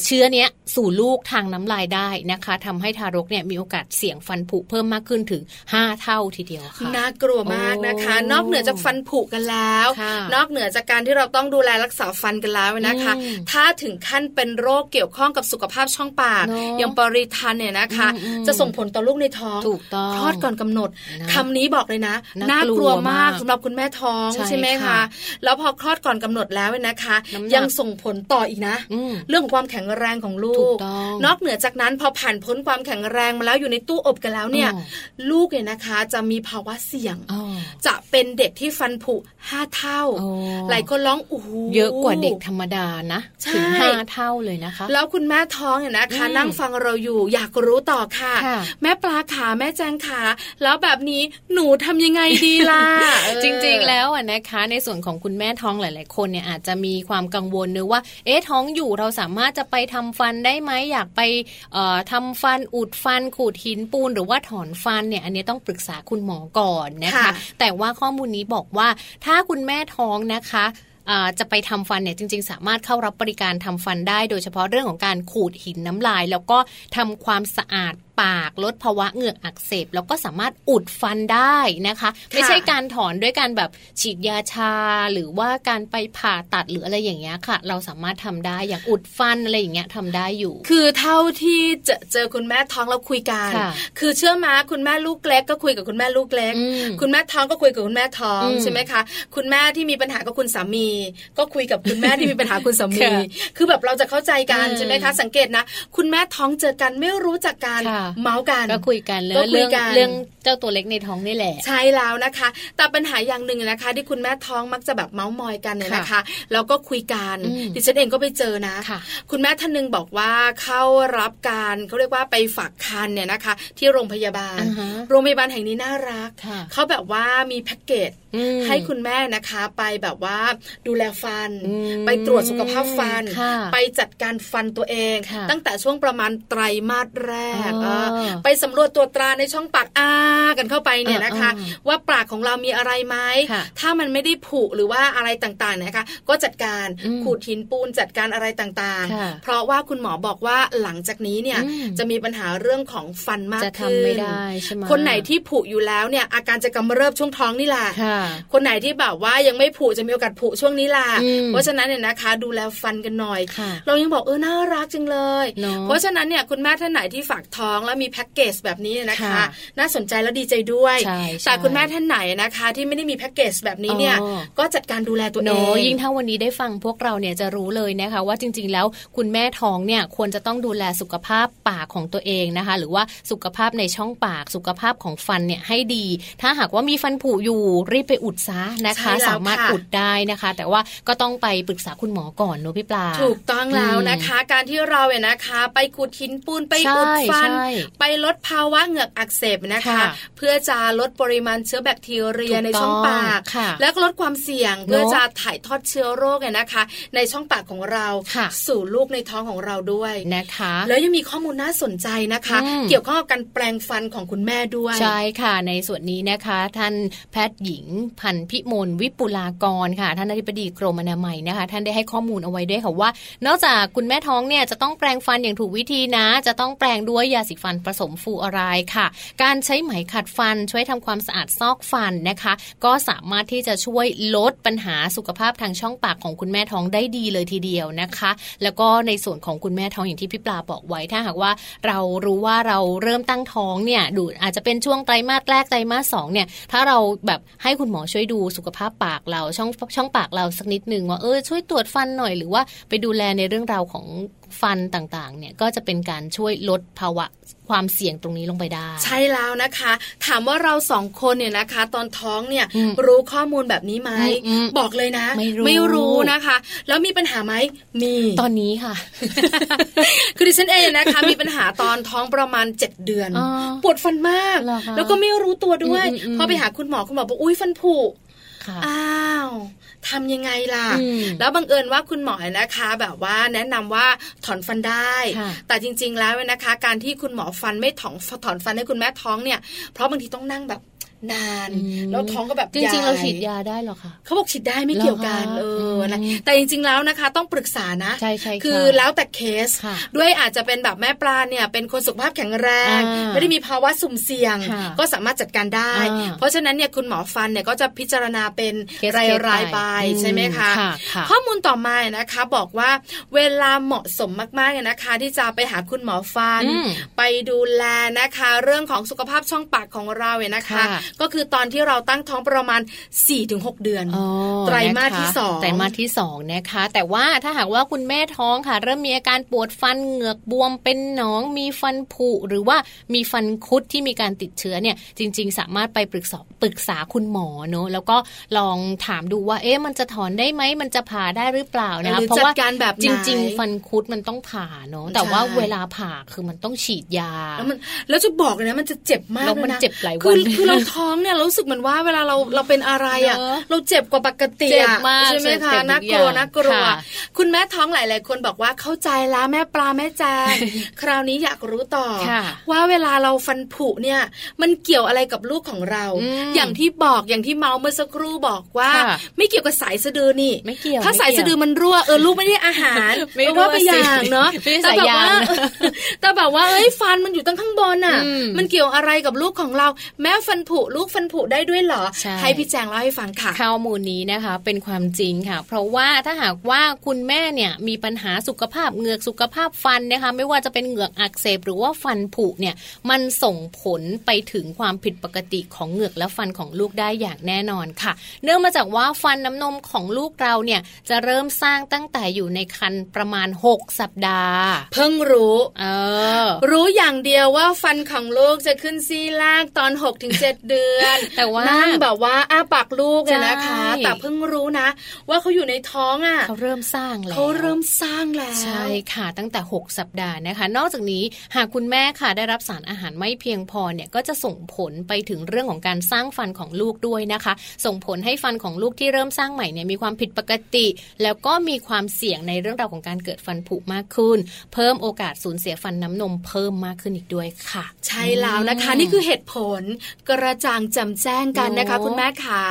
เชื้อเนี้ยสู่ลูกทางน้ำลายได้นะคะทำให้ทารกเนี่ยมีโอกาสเสี่ยงฟันผุเพิ่มมากขึ้นถึง 5 เท่าทีเดียวค่ะน่ากลัวมากนะคะ นอกเหนือจากฟันผุกันแล้ว นอกเหนือจากการที่เราต้องดูแลรักษาฟันกันแล้วนะคะ ถ้าถึงขั้นเป็นโรคเกี่ยวข้องกับสุขภาพช่องปากอย่างปริทันเนี่ยนะคะ จะส่งผลต่อลูกในท้องคลอดก่อนกำหนดคำนี้บอกเลยนะน่ากลัวมากสำหรับคุณแม่ท้องใช่ไหมคะแล้วพอคลอดก่อนกำหนดแล้วนะคะ ยังส่งผลต่ออีกนะ เรื่องของความแข็งแรงของลูก นอกเหนือจากนั้นพอผ่านพ้นความแข็งแรงมาแล้วอยู่ในตู้อบกันแล้วเนี่ย ลูกเนี่ยนะคะจะมีภาวะเสี่ยง จะเป็นเด็กที่ฟันผุห้าเท่า หลายคนร้องอู้เยอะกว่าเด็กธรรมดานะถึงห้าเท่าเลยนะคะ แล้วคุณแม่ท้องเนี่ยนะคะ นั่งฟังเราอยู่อยากรู้ต่อค่ะ แม่ปลาขาแม่แจงขาแล้วแบบนี้หนูทำยังไงดีล่ะจริงๆแล้วอะนะคะ ในส่วนของคุณแม่ท้องหลาย ๆ คนเนี่ยอาจจะมีความกังวลเนื้อว่า เอ๊ะท้องอยู่เราสามารถจะไปทำฟันได้ไหมอยากไปทำฟันอุดฟันขูดหินปูนหรือว่าถอนฟันเนี่ยอันนี้ต้องปรึกษาคุณหมอก่อนนะคะ แต่ว่าข้อมูลนี้บอกว่าถ้าคุณแม่ท้องนะคะจะไปทำฟันเนี่ยจริง ๆ สามารถเข้ารับบริการทำฟันได้ โดยเฉพาะเรื่องของการขูดหินน้ำลาย แล้วก็ทำความสะอาด ปาก ลดภาวะเหงือกอักเสบ แล้วก็สามารถอุดฟันได้นะคะ ไม่ใช่การถอนด้วยการแบบฉีดยาชา หรือว่าการไปผ่าตัดหรืออะไรอย่างเงี้ยค่ะ เราสามารถทำได้อย่างอุดฟันอะไรอย่างเงี้ยทำได้อยู่ คือเท่าที่จะเจอคุณแม่ท้องแล้วคุยกัน คือเชื่อมาคุณแม่ลูกเล็กก็คุยกับคุณแม่ลูกเล็ก คุณแม่ท้องก็คุยกับคุณแม่ท้องใช่ไหมคะ คุณแม่ที่มีปัญหากับคุณสามี ก็คุยกับคุณแม่ที่มีปัญหาคุณสามี คือแบบเราจะเข้าใจกันใช่ไหมคะ สังเกตนะ คุณแม่ท้องเจอกันไม่รู้จักกันเมาส์กันก็คุยกันเรื่องเรื่องเจ้าตัวเล็กในท้องนี่แหละ ใช่แล้วนะคะ แต่ปัญหาอย่างหนึ่งนะคะ ที่คุณแม่ท้องมักจะแบบเมาส์มอยกันเนี่ยนะคะแล้วก็คุยกันดิฉันเองก็ไปเจอนะ คุณแม่ท่านนึงบอกว่าเข้ารับการเขาเรียกว่าไปฝากคันเนี่ยนะคะ ที่โรงพยาบาล โรงพยาบาลแห่งนี้น่ารักเขาแบบว่ามีแพ็กเกจให้คุณแม่นะคะไปแบบว่าดูแลฟัน ไปตรวจสุขภาพฟัน ไปจัดการฟันตัวเอง ตั้งแต่ช่วงประมาณไตรมาสแรกไปสำรวจตัวตราในช่องปากอ้ากันเข้าไปเนี่ยนะคะ ว่าปากของเรามีอะไรไหมถ้ามันไม่ได้ผุหรือว่าอะไรต่างๆนะคะ ก็จัดการขูดหินปูนจัดการอะไรต่างๆ เพราะว่าคุณหมอบอกว่าหลังจากนี้เนี่ยจะมีปัญหาเรื่องของฟันมากขึ้นคนไหนที่ผุอยู่แล้วเนี่ยอาการจะกำเริบช่วงท้องนี่แหละคนไหนที่แบบว่ายังไม่ผุจะมีโอกาสผุช่วงนี้ล่ะเพราะฉะนั้นเนี่ยนะคะ ดูแลฟันกันหน่อย เรายังบอกเออน่ารักจังเลย เพราะฉะนั้นเนี่ยคุณแม่ท่านไหนที่ฝากท้องแล้วมีแพ็กเกจแบบนี้นะคะ น่าสนใจแล้วดีใจด้วยแต่คุณแม่ท่านไหนนะคะ ที่ไม่ได้มีแพ็กเกจแบบนี้เนี่ยก็จัดการดูแลตัวเองยิ่งถ้าวันนี้ได้ฟังพวกเราเนี่ยจะรู้เลยนะคะว่าจริง ๆ แล้วคุณแม่ท้องเนี่ยควรจะต้องดูแลสุขภาพปากของตัวเองนะคะ หรือว่าสุขภาพในช่องปากสุขภาพของฟันเนี่ยให้ดี ถ้าหากว่ามีฟันผุอยู่รีบไปอุดซะนะคะ สามารถอุดได้นะคะ แต่ว่าก็ต้องไปปรึกษาคุณหมอก่อนเนอะพี่ปลาถูกต้องแล้วนะคะ การที่เราเนี่ยนะคะ ไปขุดหินปูนไปอุดฟันไปลดภาวะเหงือกอักเสบนะคะ เพื่อจะลดปริมาณเชื้อแบคทีเรียในช่องปาก แล้วก็ลดความเสี่ยงเพื่อจะถ่ายทอดเชื้อโรคเนี่ยนะคะ ในช่องปากของเราสู่ลูกในท้องของเราด้วยนะคะ แล้วยังมีข้อมูลน่าสนใจนะคะ เกี่ยวข้องกับการแปลงฟันของคุณแม่ด้วย ใช่ค่ะ ในส่วนนี้นะคะ ท่านแพทย์หญิงพันพิมลวิปุลากรค่ะ ท่านอธิบดีกรมอนามัยนะคะ ท่านได้ให้ข้อมูลเอาไว้ด้วยค่ะว่า นอกจากคุณแม่ท้องเนี่ยจะต้องแปลงฟันอย่างถูกวิธีนะ จะต้องแปลงด้วยยาสีฟันผสมฟูอารายค่ะ การใช้ไหมขัดฟันช่วยทำความสะอาดซอกฟันนะคะ ก็สามารถที่จะช่วยลดปัญหาสุขภาพทางช่องปากของคุณแม่ท้องได้ดีเลยทีเดียวนะคะ แล้วก็ในส่วนของคุณแม่ท้องอย่างที่พี่ปลาบอกไว้ถ้าหากว่าเรารู้ว่าเราเริ่มตั้งท้องเนี่ยดูอาจจะเป็นช่วงไตรมาสแรกไตรมาสสองเนี่ยถ้าเราแบบให้คุณหมอช่วยดูสุขภาพปากเราช่องช่องปากเราสักนิดหนึ่งว่าเออช่วยตรวจฟันหน่อยหรือว่าไปดูแลในเรื่องราวของฟันต่างๆ เนี่ยก็จะเป็นการช่วยลดภาวะ ความเสี่ยงตรงนี้ลงไปได้ ใช่แล้วนะคะ ถามว่าเราสองคนเนี่ยนะคะ ตอนท้องเนี่ยรู้ข้อมูลแบบนี้ไหมบอกเลยนะ ไม่รู้ไม่รู้นะคะ แล้วมีปัญหาไหมมีตอนนี้ค่ะ คือดิฉันเองนะคะ มีปัญหาตอนท้องประมาณเจ็ดเดือน ปวดฟันมาก แล้วก็ไม่รู้ตัวด้วยพอไปหาคุณหมอคุณหมอบอกอุ้ยฟันผุ อ้าวทำยังไงล่ะ แล้วบังเอิญว่าคุณหมอนะคะ แบบว่าแนะนำว่าถอนฟันได้ แต่จริง ๆ แล้วนะคะ การที่คุณหมอฟันไม่ถอนถอนฟันให้คุณแม่ท้องเนี่ย เพราะบางทีต้องนั่งแบบ นาน แล้วท้องก็แบบจริงๆเราฉีดยาได้หรอคะเขาบอกฉีดได้ไม่เกี่ยวกันเออนะแต่จริงๆแล้วนะคะ ต้องปรึกษานะใช่ใช่คือแล้วแต่เคส ด้วยอาจจะเป็นแบบแม่ปลาเนี่ยเป็นคนสุขภาพแข็งแรง ไม่ได้มีภาวะสุ่มเสี่ยง ก็สามารถจัดการได้ เพราะฉะนั้นเนี่ยคุณหมอฟันเนี่ยก็จะพิจารณาเป็นรายรายไปใช่ไหมคะข้อมูลต่อมานะคะ บอกว่าเวลาเหมาะสมมากๆเนี่ยนะคะ ที่จะไปหาคุณหมอฟัน ไปดูแลนะคะ เรื่องของสุขภาพช่องปากของเราเนี่ยนะคะก็คือตอนที่เราตั้งท้องประมาณ 4-6 เดือนไตรมาสที่สองไตรมาสที่2นะคะ แต่ว่าถ้าหากว่าคุณแม่ท้องค่ะ เริ่มมีอาการปวดฟันเหงือกบวมเป็นหนอง มีฟันผุหรือว่ามีฟันคุดที่มีการติดเชื้อเนี่ย จริง ๆ สามารถไปปรึกษาปรึกษาคุณหมอเนอะแล้วก็ลองถามดูว่าเอ๊ะมันจะถอนได้ไหมมันจะผ่าได้หรือเปล่านะคะเพราะว่าการแบบจริง ๆ ฟันคุดมันต้องผ่าเนอะแต่ว่าเวลาผ่าคือมันต้องฉีดยา แล้วมันแล้วจะบอกเลยนะมันจะเจ็บมากเลยนะมันเจ็บหลายวันคือเราท้องเนี่ยรู้สึกเหมือนว่าเวลาเราเราเป็นอะไรอะเราเจ็บกว่าปกติใช่ไหมคะน่ากลัวน่ากลัวคุณแม่ท้องหลาย ๆ คนบอกว่าเข้าใจแล้วแม่ปลาแม่แจงคราวนี้อยากรู้ต่อ ว่าเวลาเราฟันผุเนี่ย มันเกี่ยวอะไรกับลูกของเรา อย่างที่บอกอย่างที่เมาเมื่อสักครู่บอกว่า ไม่เกี่ยวกับสายสะดือนี่ไม่เกี่ยวถ้าสายสะดือมันรั่วเออลูกไม่ได้อาหารไม่ว่าไปอย่างเนาะแต่แบบว่าแต่แบบว่าเอ้ยฟันมันอยู่ตั้งข้างบนอะ มันเกี่ยวอะไรกับลูกของเรา แม้ฟันผุลูกฟันผุได้ด้วยเหรอให้พี่แจงเล่าให้ฟังค่ะข้อมูลนี้นะคะ เป็นความจริงค่ะ เพราะว่าถ้าหากว่าคุณแม่เนี่ยมีปัญหาสุขภาพเหงือกสุขภาพฟันนะคะ ไม่ว่าจะเป็นเหงือกอักเสบหรือว่าฟันผุเนี่ยมันส่งผลไปถึงความผิดปกติของเหงือกและฟันของลูกได้อย่างแน่นอนค่ะ เนื่องมาจากว่าฟันน้ำนมของลูกเราเนี่ยจะเริ่มสร้างตั้งแต่อยู่ในคันประมาณ 6 สัปดาห์ เพิ่งรู้ เออ รู้อย่างเดียวว่าฟันของลูกจะขึ้นซี่ล่างตอน6ถึงเดือนแต่ว่านั่งแบบว่าอ้าปากลูกเลยนะคะแต่เพิ่งรู้นะ ว่าเขาอยู่ในท้องอะเขาเริ่มสร้างแล้วเขาเริ่มสร้างแล้วใช่ค่ะตั้งแต่ 6 สัปดาห์นะคะ นอกจากนี้หากคุณแม่ค่ะได้รับสารอาหารไม่เพียงพอเนี่ยก็จะส่งผลไปถึงเรื่องของการสร้างฟันของลูกด้วยนะคะ ส่งผลให้ฟันของลูกที่เริ่มสร้างใหม่เนี่ยมีความผิดปกติ แล้วก็มีความเสี่ยงในเรื่องราวของการเกิดฟันผุมากขึ้น เพิ่มโอกาสสูญเสียฟันน้ำนมเพิ่มมากขึ้นอีกด้วยค่ะ ใช่แล้วนะคะ นี่คือเหตุผลกระจ่างจำแจ้งกันนะคะ คุณแม่ขา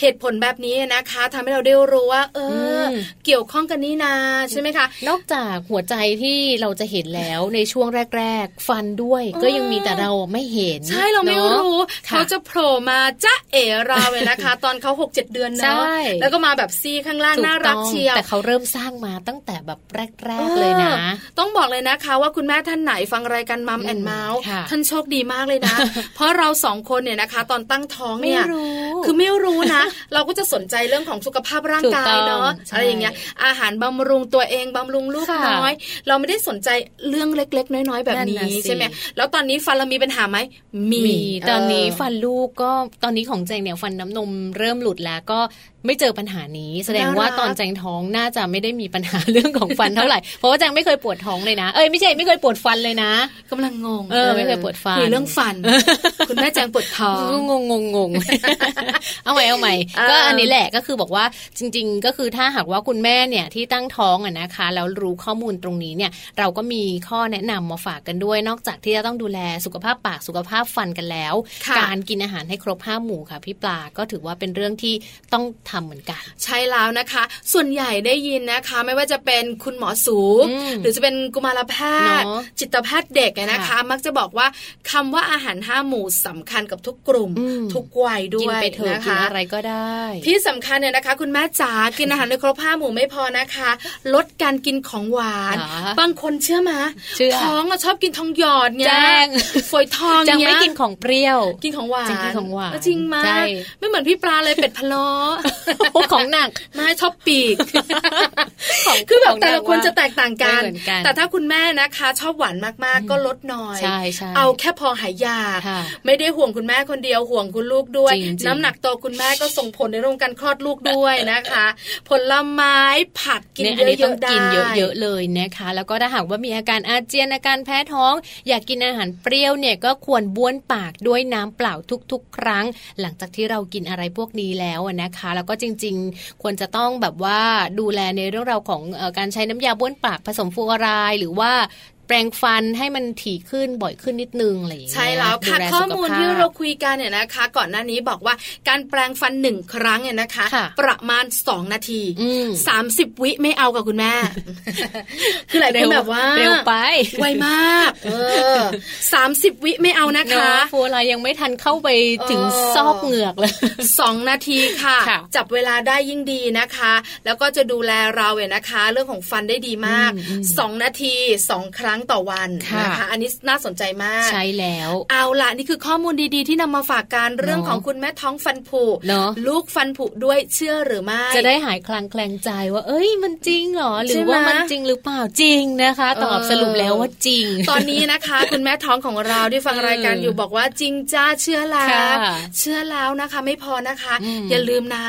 เหตุผลแบบนี้นะคะทำให้เราได้รู้ว่า เออ เกี่ยวข้องกันนี่นาใช่ไหมคะ นอกจากหัวใจที่เราจะเห็นแล้วในช่วงแรก ๆ ฟันด้วยก็ยังมีแต่เราไม่เห็น ใช่เราไม่รู้เขาจะโผล่มาจ้าเอ๋ราเลยนะคะ ตอนเขาหกเจ็ดเดือนเนาะแล้วก็มาแบบซีข้างล่างน่ารักเชียวแต่เขาเริ่มสร้างมาตั้งแต่แบบแรกๆเลยนะ ต้องบอกเลยนะคะ ว่าคุณแม่ท่านไหนฟังรายการมัมแอนเมาส์ท่านโชคดีมากเลยนะ เพราะเราสองคนเนี่ยนะคะ ตอนตั้งท้องเนี่ยคือไม่รู้นะ เราก็จะสนใจเรื่องของสุขภาพร่างกายเนาะอะไรอย่างเงี้ยอาหารบำรุงตัวเองบำรุงลูกน้อย เราไม่ได้สนใจเรื่องเล็ก ๆ น้อย ๆ แบบนี้ใช่ไหมแล้วตอนนี้ฟันเรามีปัญหาไหมมีตอนนี้ฟันลูกก็ตอนนี้ของแจงเนี่ยฟันน้ำนมเริ่มหลุดแล้วก็ไม่เจอปัญหานี้ แสดงว่าตอนแจงท้องน่าจะไม่ได้มีปัญหาเรื่องของฟันเท่าไหร่เพราะว่าแจงไม่เคยปวดท้องเลยนะเอ้ยไม่ใช่ไม่เคยปวดฟันเลยนะกำลังงงเออไม่เคยปวดฟันคุยเรื่องฟัน คุณแม่แจงปวดท้องงงงงงเอาใหม่เอาใหม่ก็อันนี้แหละก็คือบอกว่าจริง ๆ ก็คือถ้าหากว่าคุณแม่เนี่ยที่ตั้งท้องอะนะคะแล้วรู้ข้อมูลตรงนี้เนี่ยเราก็มีข้อแนะนำมาฝากกันด้วย นอกจากที่จะต้องดูแลสุขภาพปากสุขภาพฟันกันแล้ว การกินอาหารให้ครบห้าหมู่ค่ะพี่ปลาก็ถือว่าเป็นเรื่องที่ต้องทำเหมือนกัน ใช่แล้วนะคะ ส่วนใหญ่ได้ยินนะคะ ไม่ว่าจะเป็นคุณหมอสูหรือจะเป็นกุมารแพทย์จิตแพทย์เด็กนะคะ มักจะบอกว่าคำว่าอาหารห้าหมู่สำคัญกับทุกกลุ่ม ทุกวัยด้วยนะคะอะไรก็ได้ ที่สำคัญเนี่ยนะคะ คุณแม่จ๋ากินอาหารในครบห้าหมู่ไม่พอนะคะ ลดการกินของหวาน บางคนเชื่อไหมท้องชอบกินทองหยอดเนี่ยฝอยทองจังไม่กินของเปรี้ยว กินของหวานกินของหวานจริงมากไม่เหมือนพี่ปลาเลยเป็ดพะโล้ของหนักไม่ชอบปีกคือแบบแต่ละคนจะแตกต่างกัน แต่ถ้าคุณแม่นะคะ ชอบหวานมากๆก็ลดหน่อย เอาแค่พอหายยา ไม่ได้ห่วงคุณแม่คนเดียวห่วงคุณลูกด้วย น้ำหนักโตคุณแม่ก็ส่งผลในเรื่องการคลอดลูกด้วยนะคะ ผลไม้ผักกินเยอะๆได้กินเยอะๆเลยนะคะ แล้วก็ถ้าหากว่ามีอาการอาเจียนอาการแพ้ท้อง อยากกินอาหารเปรี้ยวเนี่ยก็ควรบ้วนปากด้วยน้ำเปล่าทุก ๆ ครั้ง หลังจากที่เรากินอะไรพวกนี้แล้วนะคะ แล้วก็จริง ๆ ควรจะต้องต้องแบบว่าดูแลในเรื่องราวของอการใช้น้ำยาบ้วนปากผสมฟูอารายหรือว่า แปรงฟันให้มันถี่ขึ้นบ่อยขึ้นนิดนึงอะไรอย่างเงี้ยใช่แล้วค่ะข้อมูลที่เราคุยกันเนี่ยนะคะ ก่อนหน้านี้บอกว่าการแปรงฟันหนึ่งครั้งเนี่ยนะคะ ประมาณสองนาทีสามสิบวิไม่เอากับคุณแม่ คือหลายคนแบบว่าเร็วไปไวมากเออสามสิบวิไม่เอานะคะฟูอะไรยังไม่ทันเข้าไปถึงซอกเหงือกเลยสองนาทีค่ะ จับเวลาได้ยิ่งดีนะคะ แล้วก็จะดูแลเราเนี่ยนะคะ เรื่องของฟันได้ดีมากสองนาทีสองครั้งต่อวันนะคะอันนี้น่าสนใจมาก ใช่แล้ว เอาละนี่คือข้อมูลดีๆ ที่นำมาฝากการเรื่องของคุณแม่ท้องฟันผุลูกฟันผุด้วยเชื่อหรือไม่ จะได้หายคลางแคลงใจว่า เอ้ยมันจริงเหรอ หรือว่ามันจริงหรือเปล่าจริงนะคะ ตอบสรุปแล้วว่าจริง ตอนนี้นะคะ คุณแม่ท้องของเราที่ฟังรายการอยู่บอกว่าจริงจ้าเชื่อแล้วเชื่อแล้วนะคะ ไม่พอนะคะ อย่าลืมนะ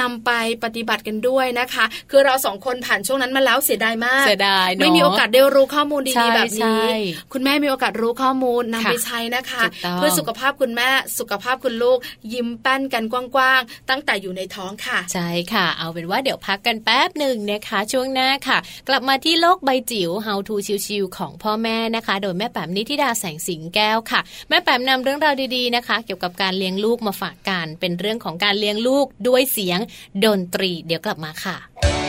นำไปปฏิบัติกันด้วยนะคะ คือเราสองคนผ่านช่วงนั้นมาแล้วเสียดายมากเสียดายไม่มีโอกาสได้รู้ข้อมูลดีๆแบบนี้ คุณแม่มีโอกาสรู้ข้อมูลนำไปใช้นะคะ เพื่อสุขภาพคุณแม่สุขภาพคุณลูก ยิ้มแป้นกันกว้างๆ ตั้งแต่อยู่ในท้องค่ะ ใช่ค่ะ เอาเป็นว่าเดี๋ยวพักกันแป๊บหนึ่งนะคะ ช่วงหน้าค่ะ กลับมาที่โลกใบจิ๋ว How to ชิวๆของพ่อแม่นะคะ โดยแม่แป๋มนิธิดาแสงสิงแก้วค่ะ แม่แป๋มนำเรื่องราวดีๆนะคะ เกี่ยวกับการเลี้ยงลูกมาฝากกันเป็นเรื่องของการเลี้ยงลูกด้วยเสียงดนตรี เดี๋ยวกลับมาค่ะนะคะ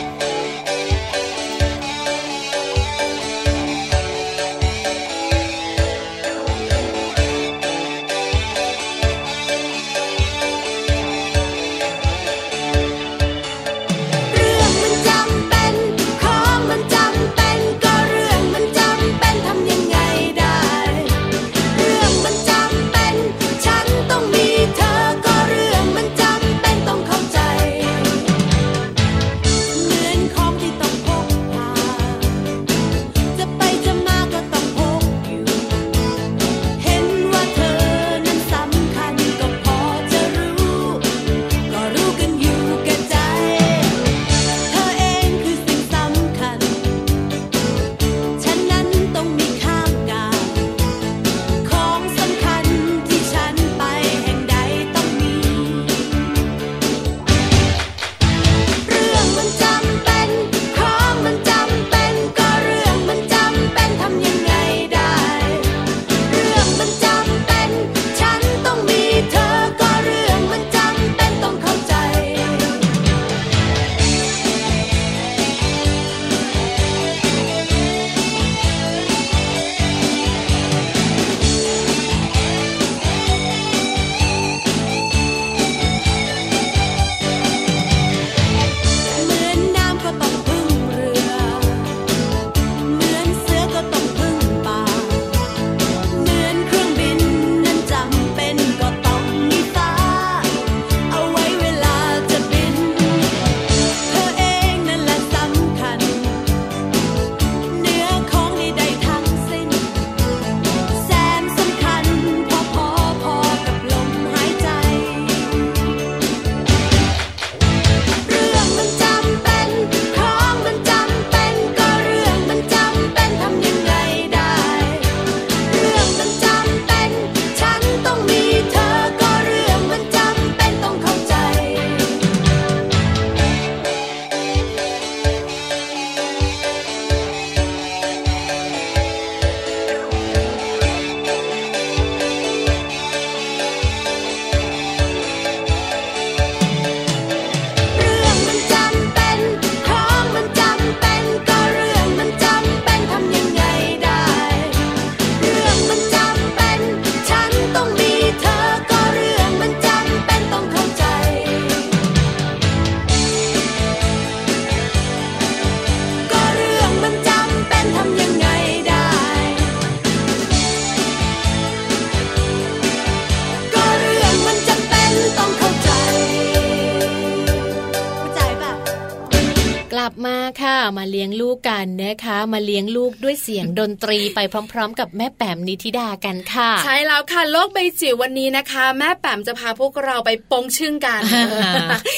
นตรีไปพร้อม ๆ กับแม่แป๋มนิธิดากันค่ะ ใช่แล้วค่ะโลกใบจิ๋ววันนี้นะคะ แม่แป๋มจะพาพวกเราไปปงชึ่งกัน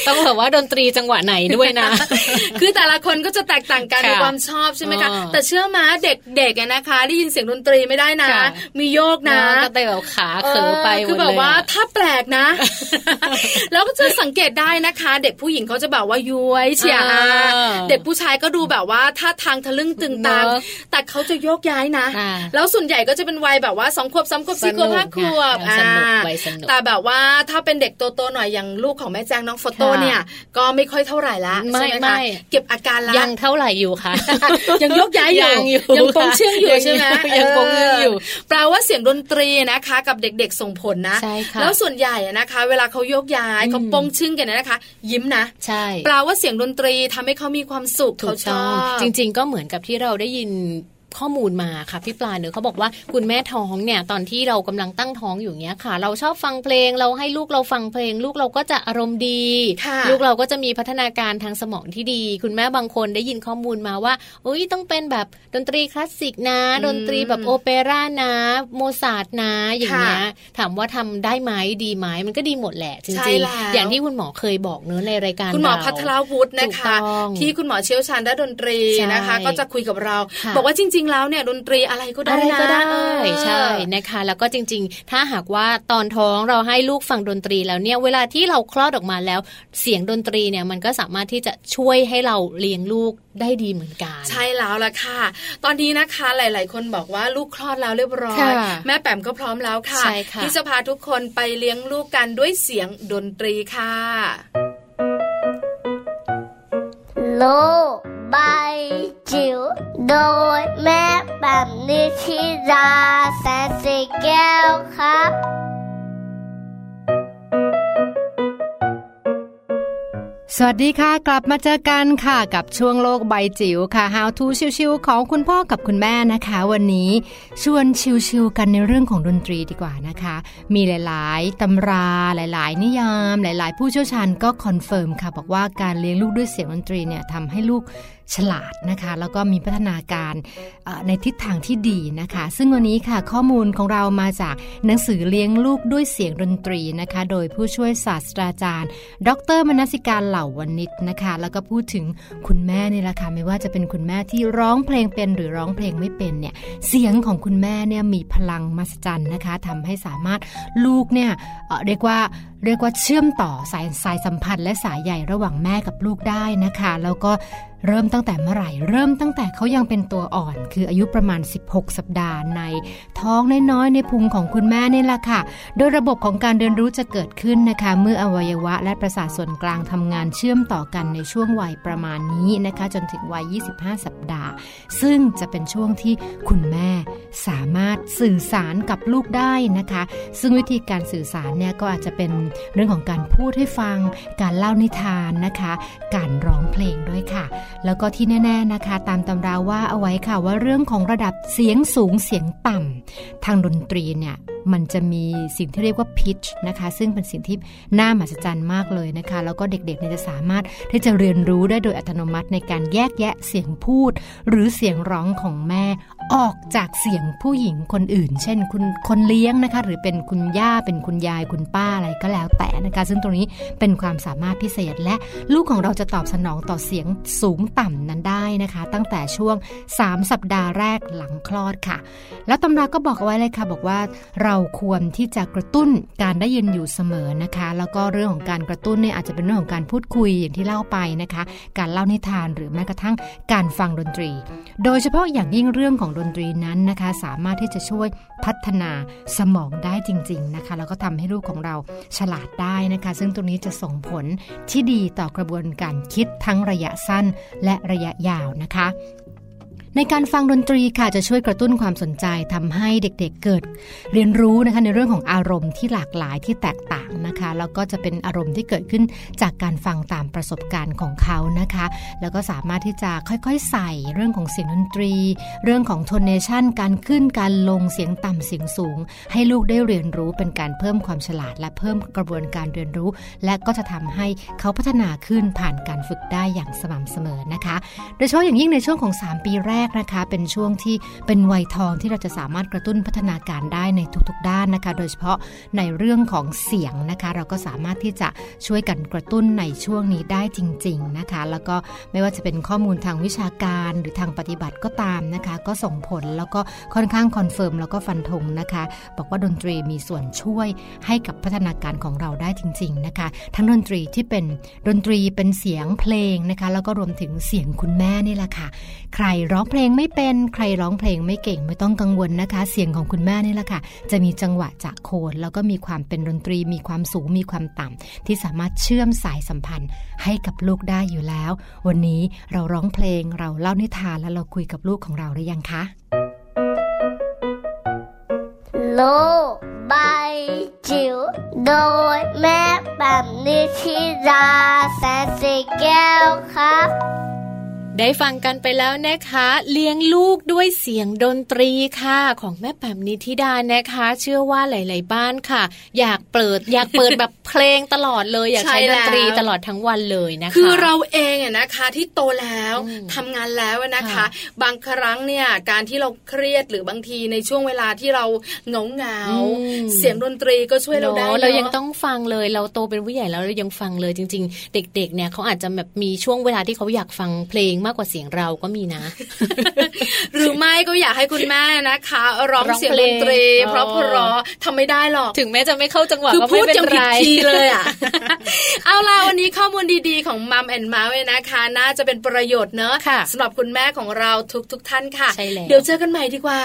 ต้องบอกว่าดนตรีจังหวะไหนด้วยนะ คือแต่ละคนก็จะแตกต่างกันในความชอบใช่ไหมคะแต่เชื่อมาเด็กๆนะคะ ได้ยินเสียงดนตรีไม่ได้นะ มีโยกนะก็เตะขาเขอไปคือแบบว่าถ้าแปลกนะ แล้วก็จะสังเกตได้นะคะ เด็กผู้หญิงเขาจะแบบว่าย้วยเชียร์เด็กผู้ชายก็ดูแบบว่าท่าทางทะลึ่งตึงตังแต่เขาจะโยกย้ายนะ แล้วส่วนใหญ่ก็จะเป็นวัยแบบว่าสองขวบสามขวบสี่ขวบห้าขวบแต่แบบว่าถ้าเป็นเด็กโตๆหน่อยอย่างลูกของแม่แจ้งน้องโฟโต้เนี่ย ก็ไม่ค่อยเท่าไหร่ละใช่ไหมคะเก็บอาการละยังเท่าไหร่อยู่ค่ะ ยังยกย้ายอยู่ยังปงเชื่องอยู่ใช่ไหมยังปงเชื่องอยู่แปลว่าเสียงดนตรีนะคะ กับเด็กๆส่งผลนะ แล้วส่วนใหญ่นะคะ เวลาเขายกย้ายเขาปงชึ่งกันนะคะ ยิ้มนะใช่แปลว่าเสียงดนตรีทำให้เขามีความสุขเขาชอบจริง ๆ ก็เหมือนกับที่เราได้ยิน ข้อมูลมาค่ะพี่ปลาเนื้อเขาบอกว่าคุณแม่ท้องเนี่ยตอนที่เรากำลังตั้งท้องอยู่เนี้ยค่ะ เราชอบฟังเพลงเราให้ลูกเราฟังเพลง ลูกเราก็จะอารมณ์ดี ลูกเราก็จะมีพัฒนาการทางสมองที่ดี คุณแม่บางคนได้ยินข้อมูลมาว่าอุ้ยต้องเป็นแบบดนตรีคลาสสิกนะ ดนตรีแบบโอเปร่านะ โมซาร์ทนะอย่างเงี้ยถามว่าทำได้ไหมดีไหมมันก็ดีหมดแหละจริงๆอย่างที่คุณหมอเคยบอกเนื้อในรายการคุณหมอพัทรวุฒินะคะ ที่คุณหมอเชี่ยวชาญด้านดนตรีนะคะ ก็จะคุยกับเรา บอกว่าจริงๆ แล้วเนี่ยดนตรีอะไรก็ได้นะก็ได้ใช่นะคะ แล้วก็จริง ๆ ถ้าหากว่าตอนท้องเราให้ลูกฟังดนตรีแล้วเนี่ยเวลาที่เราคลอดออกมาแล้ว เสียงดนตรีเนี่ยมันก็สามารถที่จะช่วยให้เราเลี้ยงลูกได้ดีเหมือนกัน ใช่แล้วล่ะค่ะ ตอนนี้นะคะหลาย ๆ คนบอกว่าลูกคลอดแล้วเรียบร้อย แม่แปมก็พร้อมแล้วค่ะที่จะพาทุกคนไปเลี้ยงลูกกันด้วยเสียงดนตรีค่ะโลบายจิ๋วโดยแม่แบบนิชิราแสนสีแก้วครับสวัสดีค่ะ กลับมาเจอกันค่ะกับช่วงโลกใบจิ๋วค่ะ How to ชิวๆของคุณพ่อกับคุณแม่นะคะ วันนี้ชวนชิวๆกันในเรื่องของดนตรีดีกว่านะคะ มีหลายๆตำราหลาย ๆ นิยาม หลาย ๆ ผู้เชี่ยวชาญก็ confirm ค่ะ บอกว่าการเลี้ยงลูกด้วยเสียงดนตรีเนี่ยทำให้ลูก ฉลาดนะคะ แล้วก็มีพัฒนาการในทิศทางที่ดีนะคะ ซึ่งวันนี้ค่ะข้อมูลของเรามาจากหนังสือเลี้ยงลูกด้วยเสียงดนตรีนะคะ โดยผู้ช่วยศาสตราจารย์ ดรมนสิการเหล่าวันนิดนะคะ แล้วก็พูดถึงคุณแม่นี่แหละค่ะไม่ว่าจะเป็นคุณแม่ที่ร้องเพลงเป็นหรือร้องเพลงไม่เป็นเนี่ยเสียงของคุณแม่เนี่ยมีพลังมหัศจรรย์นะคะทำให้สามารถลูกเนี่ยเรียกว่าเรียกว่าเชื่อมต่อสายสายสัมพันธ์และสายใหญ่ระหว่างแม่กับลูกได้นะคะ แล้วก็ เริ่มตั้งแต่เมื่อไหร่ เริ่มตั้งแต่เขายังเป็นตัวอ่อน คืออายุประมาณ 16 สัปดาห์ในท้องน้อยๆในพุงของคุณแม่นี่แหละค่ะ โดยระบบของการเรียนรู้จะเกิดขึ้นนะคะ เมื่ออวัยวะและประสาทส่วนกลางทำงานเชื่อมต่อกันในช่วงวัยประมาณนี้นะคะ จนถึงวัย 25 สัปดาห์ ซึ่งจะเป็นช่วงที่คุณแม่สามารถสื่อสารกับลูกได้นะคะ ซึ่งวิธีการสื่อสารเนี่ยก็อาจจะเป็นเรื่องของการพูดให้ฟัง การเล่านิทานนะคะ การร้องเพลงด้วยค่ะแล้วก็ที่แน่ ๆนะคะ ตามตำราว่าเอาไว้ค่ะว่าเรื่องของระดับเสียงสูงเสียงต่ำทางดนตรีเนี่ยมันจะมีสิ่งที่เรียกว่าพิชนะคะ ซึ่งเป็นสิ่งที่น่ามหัศจรรย์มากเลยนะคะ แล้วก็เด็กๆเนี่ยจะสามารถที่จะเรียนรู้ได้โดยอัตโนมัติในการแยกแยะเสียงพูด หรือเสียงร้องของแม่ ออกจากเสียงผู้หญิงคนอื่น เช่นคุณคนเลี้ยงนะคะ หรือเป็นคุณย่าเป็นคุณยายคุณป้าอะไรก็แล้วแต่นะคะ ซึ่งตรงนี้เป็นความสามารถพิเศษ และลูกของเราจะตอบสนองต่อเสียงสูงต่ำนั้นได้นะคะ ตั้งแต่ช่วง 3 สัปดาห์แรกหลังคลอดค่ะ แล้วตำราก็บอกเอาไว้เลยค่ะ บอกว่าเราควรที่จะกระตุ้นการได้ยินอยู่เสมอนะคะ แล้วก็เรื่องของการกระตุ้นเนี่ยอาจจะเป็นเรื่องของการพูดคุยอย่างที่เล่าไปนะคะ การเล่านิทานหรือแม้กระทั่งการฟังดนตรี โดยเฉพาะอย่างยิ่งเรื่องของดนตรีนั้นนะคะ สามารถที่จะช่วยพัฒนาสมองได้จริง ๆนะคะ แล้วก็ทำให้ลูกของเราฉลาดได้นะคะ ซึ่งตรงนี้จะส่งผลที่ดีต่อกระบวนการคิดทั้งระยะสั้นและระยะยาวนะคะ ในการฟังดนตรีค่ะจะช่วยกระตุ้นความสนใจทำให้เด็กๆเเกิด เรียนรู้นะคะในเรื่องของอารมณ์ที่หลากหลายที่แตกต่างนะคะ แล้วก็จะเป็นอารมณ์ที่เกิดขึ้นจากการฟังตามประสบการณ์ของเขานะคะ แล้วก็สามารถที่จะค่อยๆใส่เรื่องของเสียงดนตรี เรื่องของโทนเนชันการขึ้นการลงเสียงต่ำเสียงสูง ให้ลูกได้เรียนรู้เป็นการเพิ่มความฉลาด และเพิ่มกระบวนการเรียนรู้ และก็จะทำให้เขาพัฒนาขึ้นผ่านการฝึกได้อย่างสม่ำเสมอนะคะ โดยเฉพาะอย่างยิ่งในช่วงของ 3 ปีแรกนะคะเป็นช่วงที่เป็นวัยทองที่เราจะสามารถกระตุ้นพัฒนาการได้ในทุกๆ ด้านนะคะ โดยเฉพาะในเรื่องของเสียงนะคะ เราก็สามารถที่จะช่วยกันกระตุ้นในช่วงนี้ได้จริง ๆนะคะ แล้วก็ไม่ว่าจะเป็นข้อมูลทางวิชาการหรือทางปฏิบัติก็ตามนะคะ ก็ส่งผลแล้วก็ค่อนข้าง confirm แล้วก็ฟันธงนะคะ บอกว่าดนตรีมีส่วนช่วยให้กับพัฒนาการของเราได้จริง ๆนะคะ ทั้งดนตรีที่เป็นดนตรีเป็นเสียงเพลงนะคะ แล้วก็รวมถึงเสียงคุณแม่นี่แหละค่ะ ใครร้องเพลงไม่เป็นใครร้องเพลงไม่เก่งไม่ต้องกังวลนะคะ เสียงของคุณแม่นี่แหละค่ะ จะมีจังหวะจากโคนแล้วก็มีความเป็นดนตรี มีความสูงมีความต่ำที่สามารถเชื่อมสายสัมพันธ์ให้กับลูกได้อยู่แล้ว วันนี้เราร้องเพลงเราเล่านิทานแล้วเราคุยกับลูกของเราหรือยังคะโลกใบจิ๋วโดยแม่แบบนิชิราแสนสีแก้วครับ ได้ฟังกันไปแล้วนะคะ เลี้ยงลูกด้วยเสียงดนตรีค่ะ ของแม่แปมนิธิดานะคะ เชื่อว่าหลาย ๆ บ้านค่ะ อยากเปิดอยากเปิดแบบเพลงตลอดเลยอยากใช้ดนตรีตลอดทั้งวันเลยนะคะ คือเราเองอะนะคะที่โตแล้วทำงานแล้วนะคะ บางครั้งเนี่ยการที่เราเครียดหรือบางทีในช่วงเวลาที่เราเหงาเหงาเสียงดนตรีก็ช่วยเราได้เรายังต้องฟังเลยเราโตเป็นผู้ใหญ่แล้วเรายังฟังเลยจริง ๆ เด็ก ๆ เนี่ยเขาอาจจะแบบมีช่วงเวลาที่เขาอยากฟังเพลงมากกว่าเสียงเราก็มีนะ หรือไม่ก็อยากให้คุณแม่นะคะ ร้องเสียงดนตรี เพราะเพราะทำไม่ได้หรอก ถึงแม้จะไม่เข้าจังหวะก็ไม่เป็นไรเลยอะ เอาล่ะวันนี้ข้อมูลดีๆของมัมแอนด์มาเนะคะ น่าจะเป็นประโยชน์เนอะสำหรับคุณแม่ของเราทุกๆทท่านค่ะ เดี๋ยวเจอกันใหม่ดีกว่า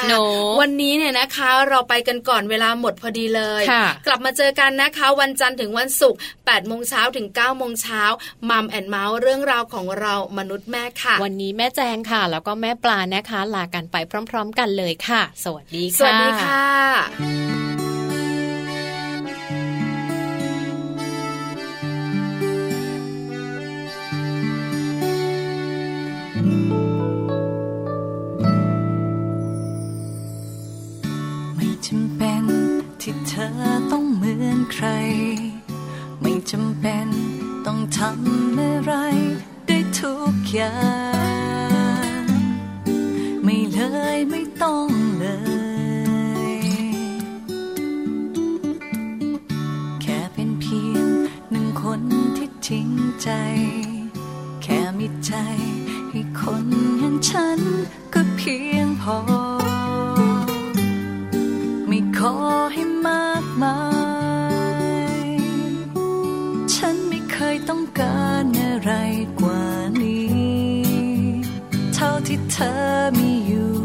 วันนี้เนี่ยนะคะ เราไปกันก่อนเวลาหมดพอดีเลย กลับมาเจอกันนะคะ วันจันทร์ถึงวันศุกร์8โมงเช้าถึง9โมงเช้ามัมแอนด์เมาส์เรื่องราวของเรามนุษย์แม่ค่ะวันนี้แม่แจงค่ะ แล้วก็แม่ปลานะคะ ลากันไปพร้อม ๆ กันเลยค่ะ สวัสดีค่ะ สวัสดีค่ะไม่จำเป็นที่เธอต้องเหมือนใคร ไม่จำเป็นต้องทำอะไรได้ ทุกอย่าง ไม่เลยไม่ต้องเลย แค่เป็นเพียงหนึ่งคนที่จริงใจ แค่มีใจให้คนอย่างฉันก็เพียงพอ ไม่ขอให้มากมาย ฉันไม่เคยต้องการอะไร เธอมีอยู่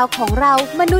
าวของเรามนุษย์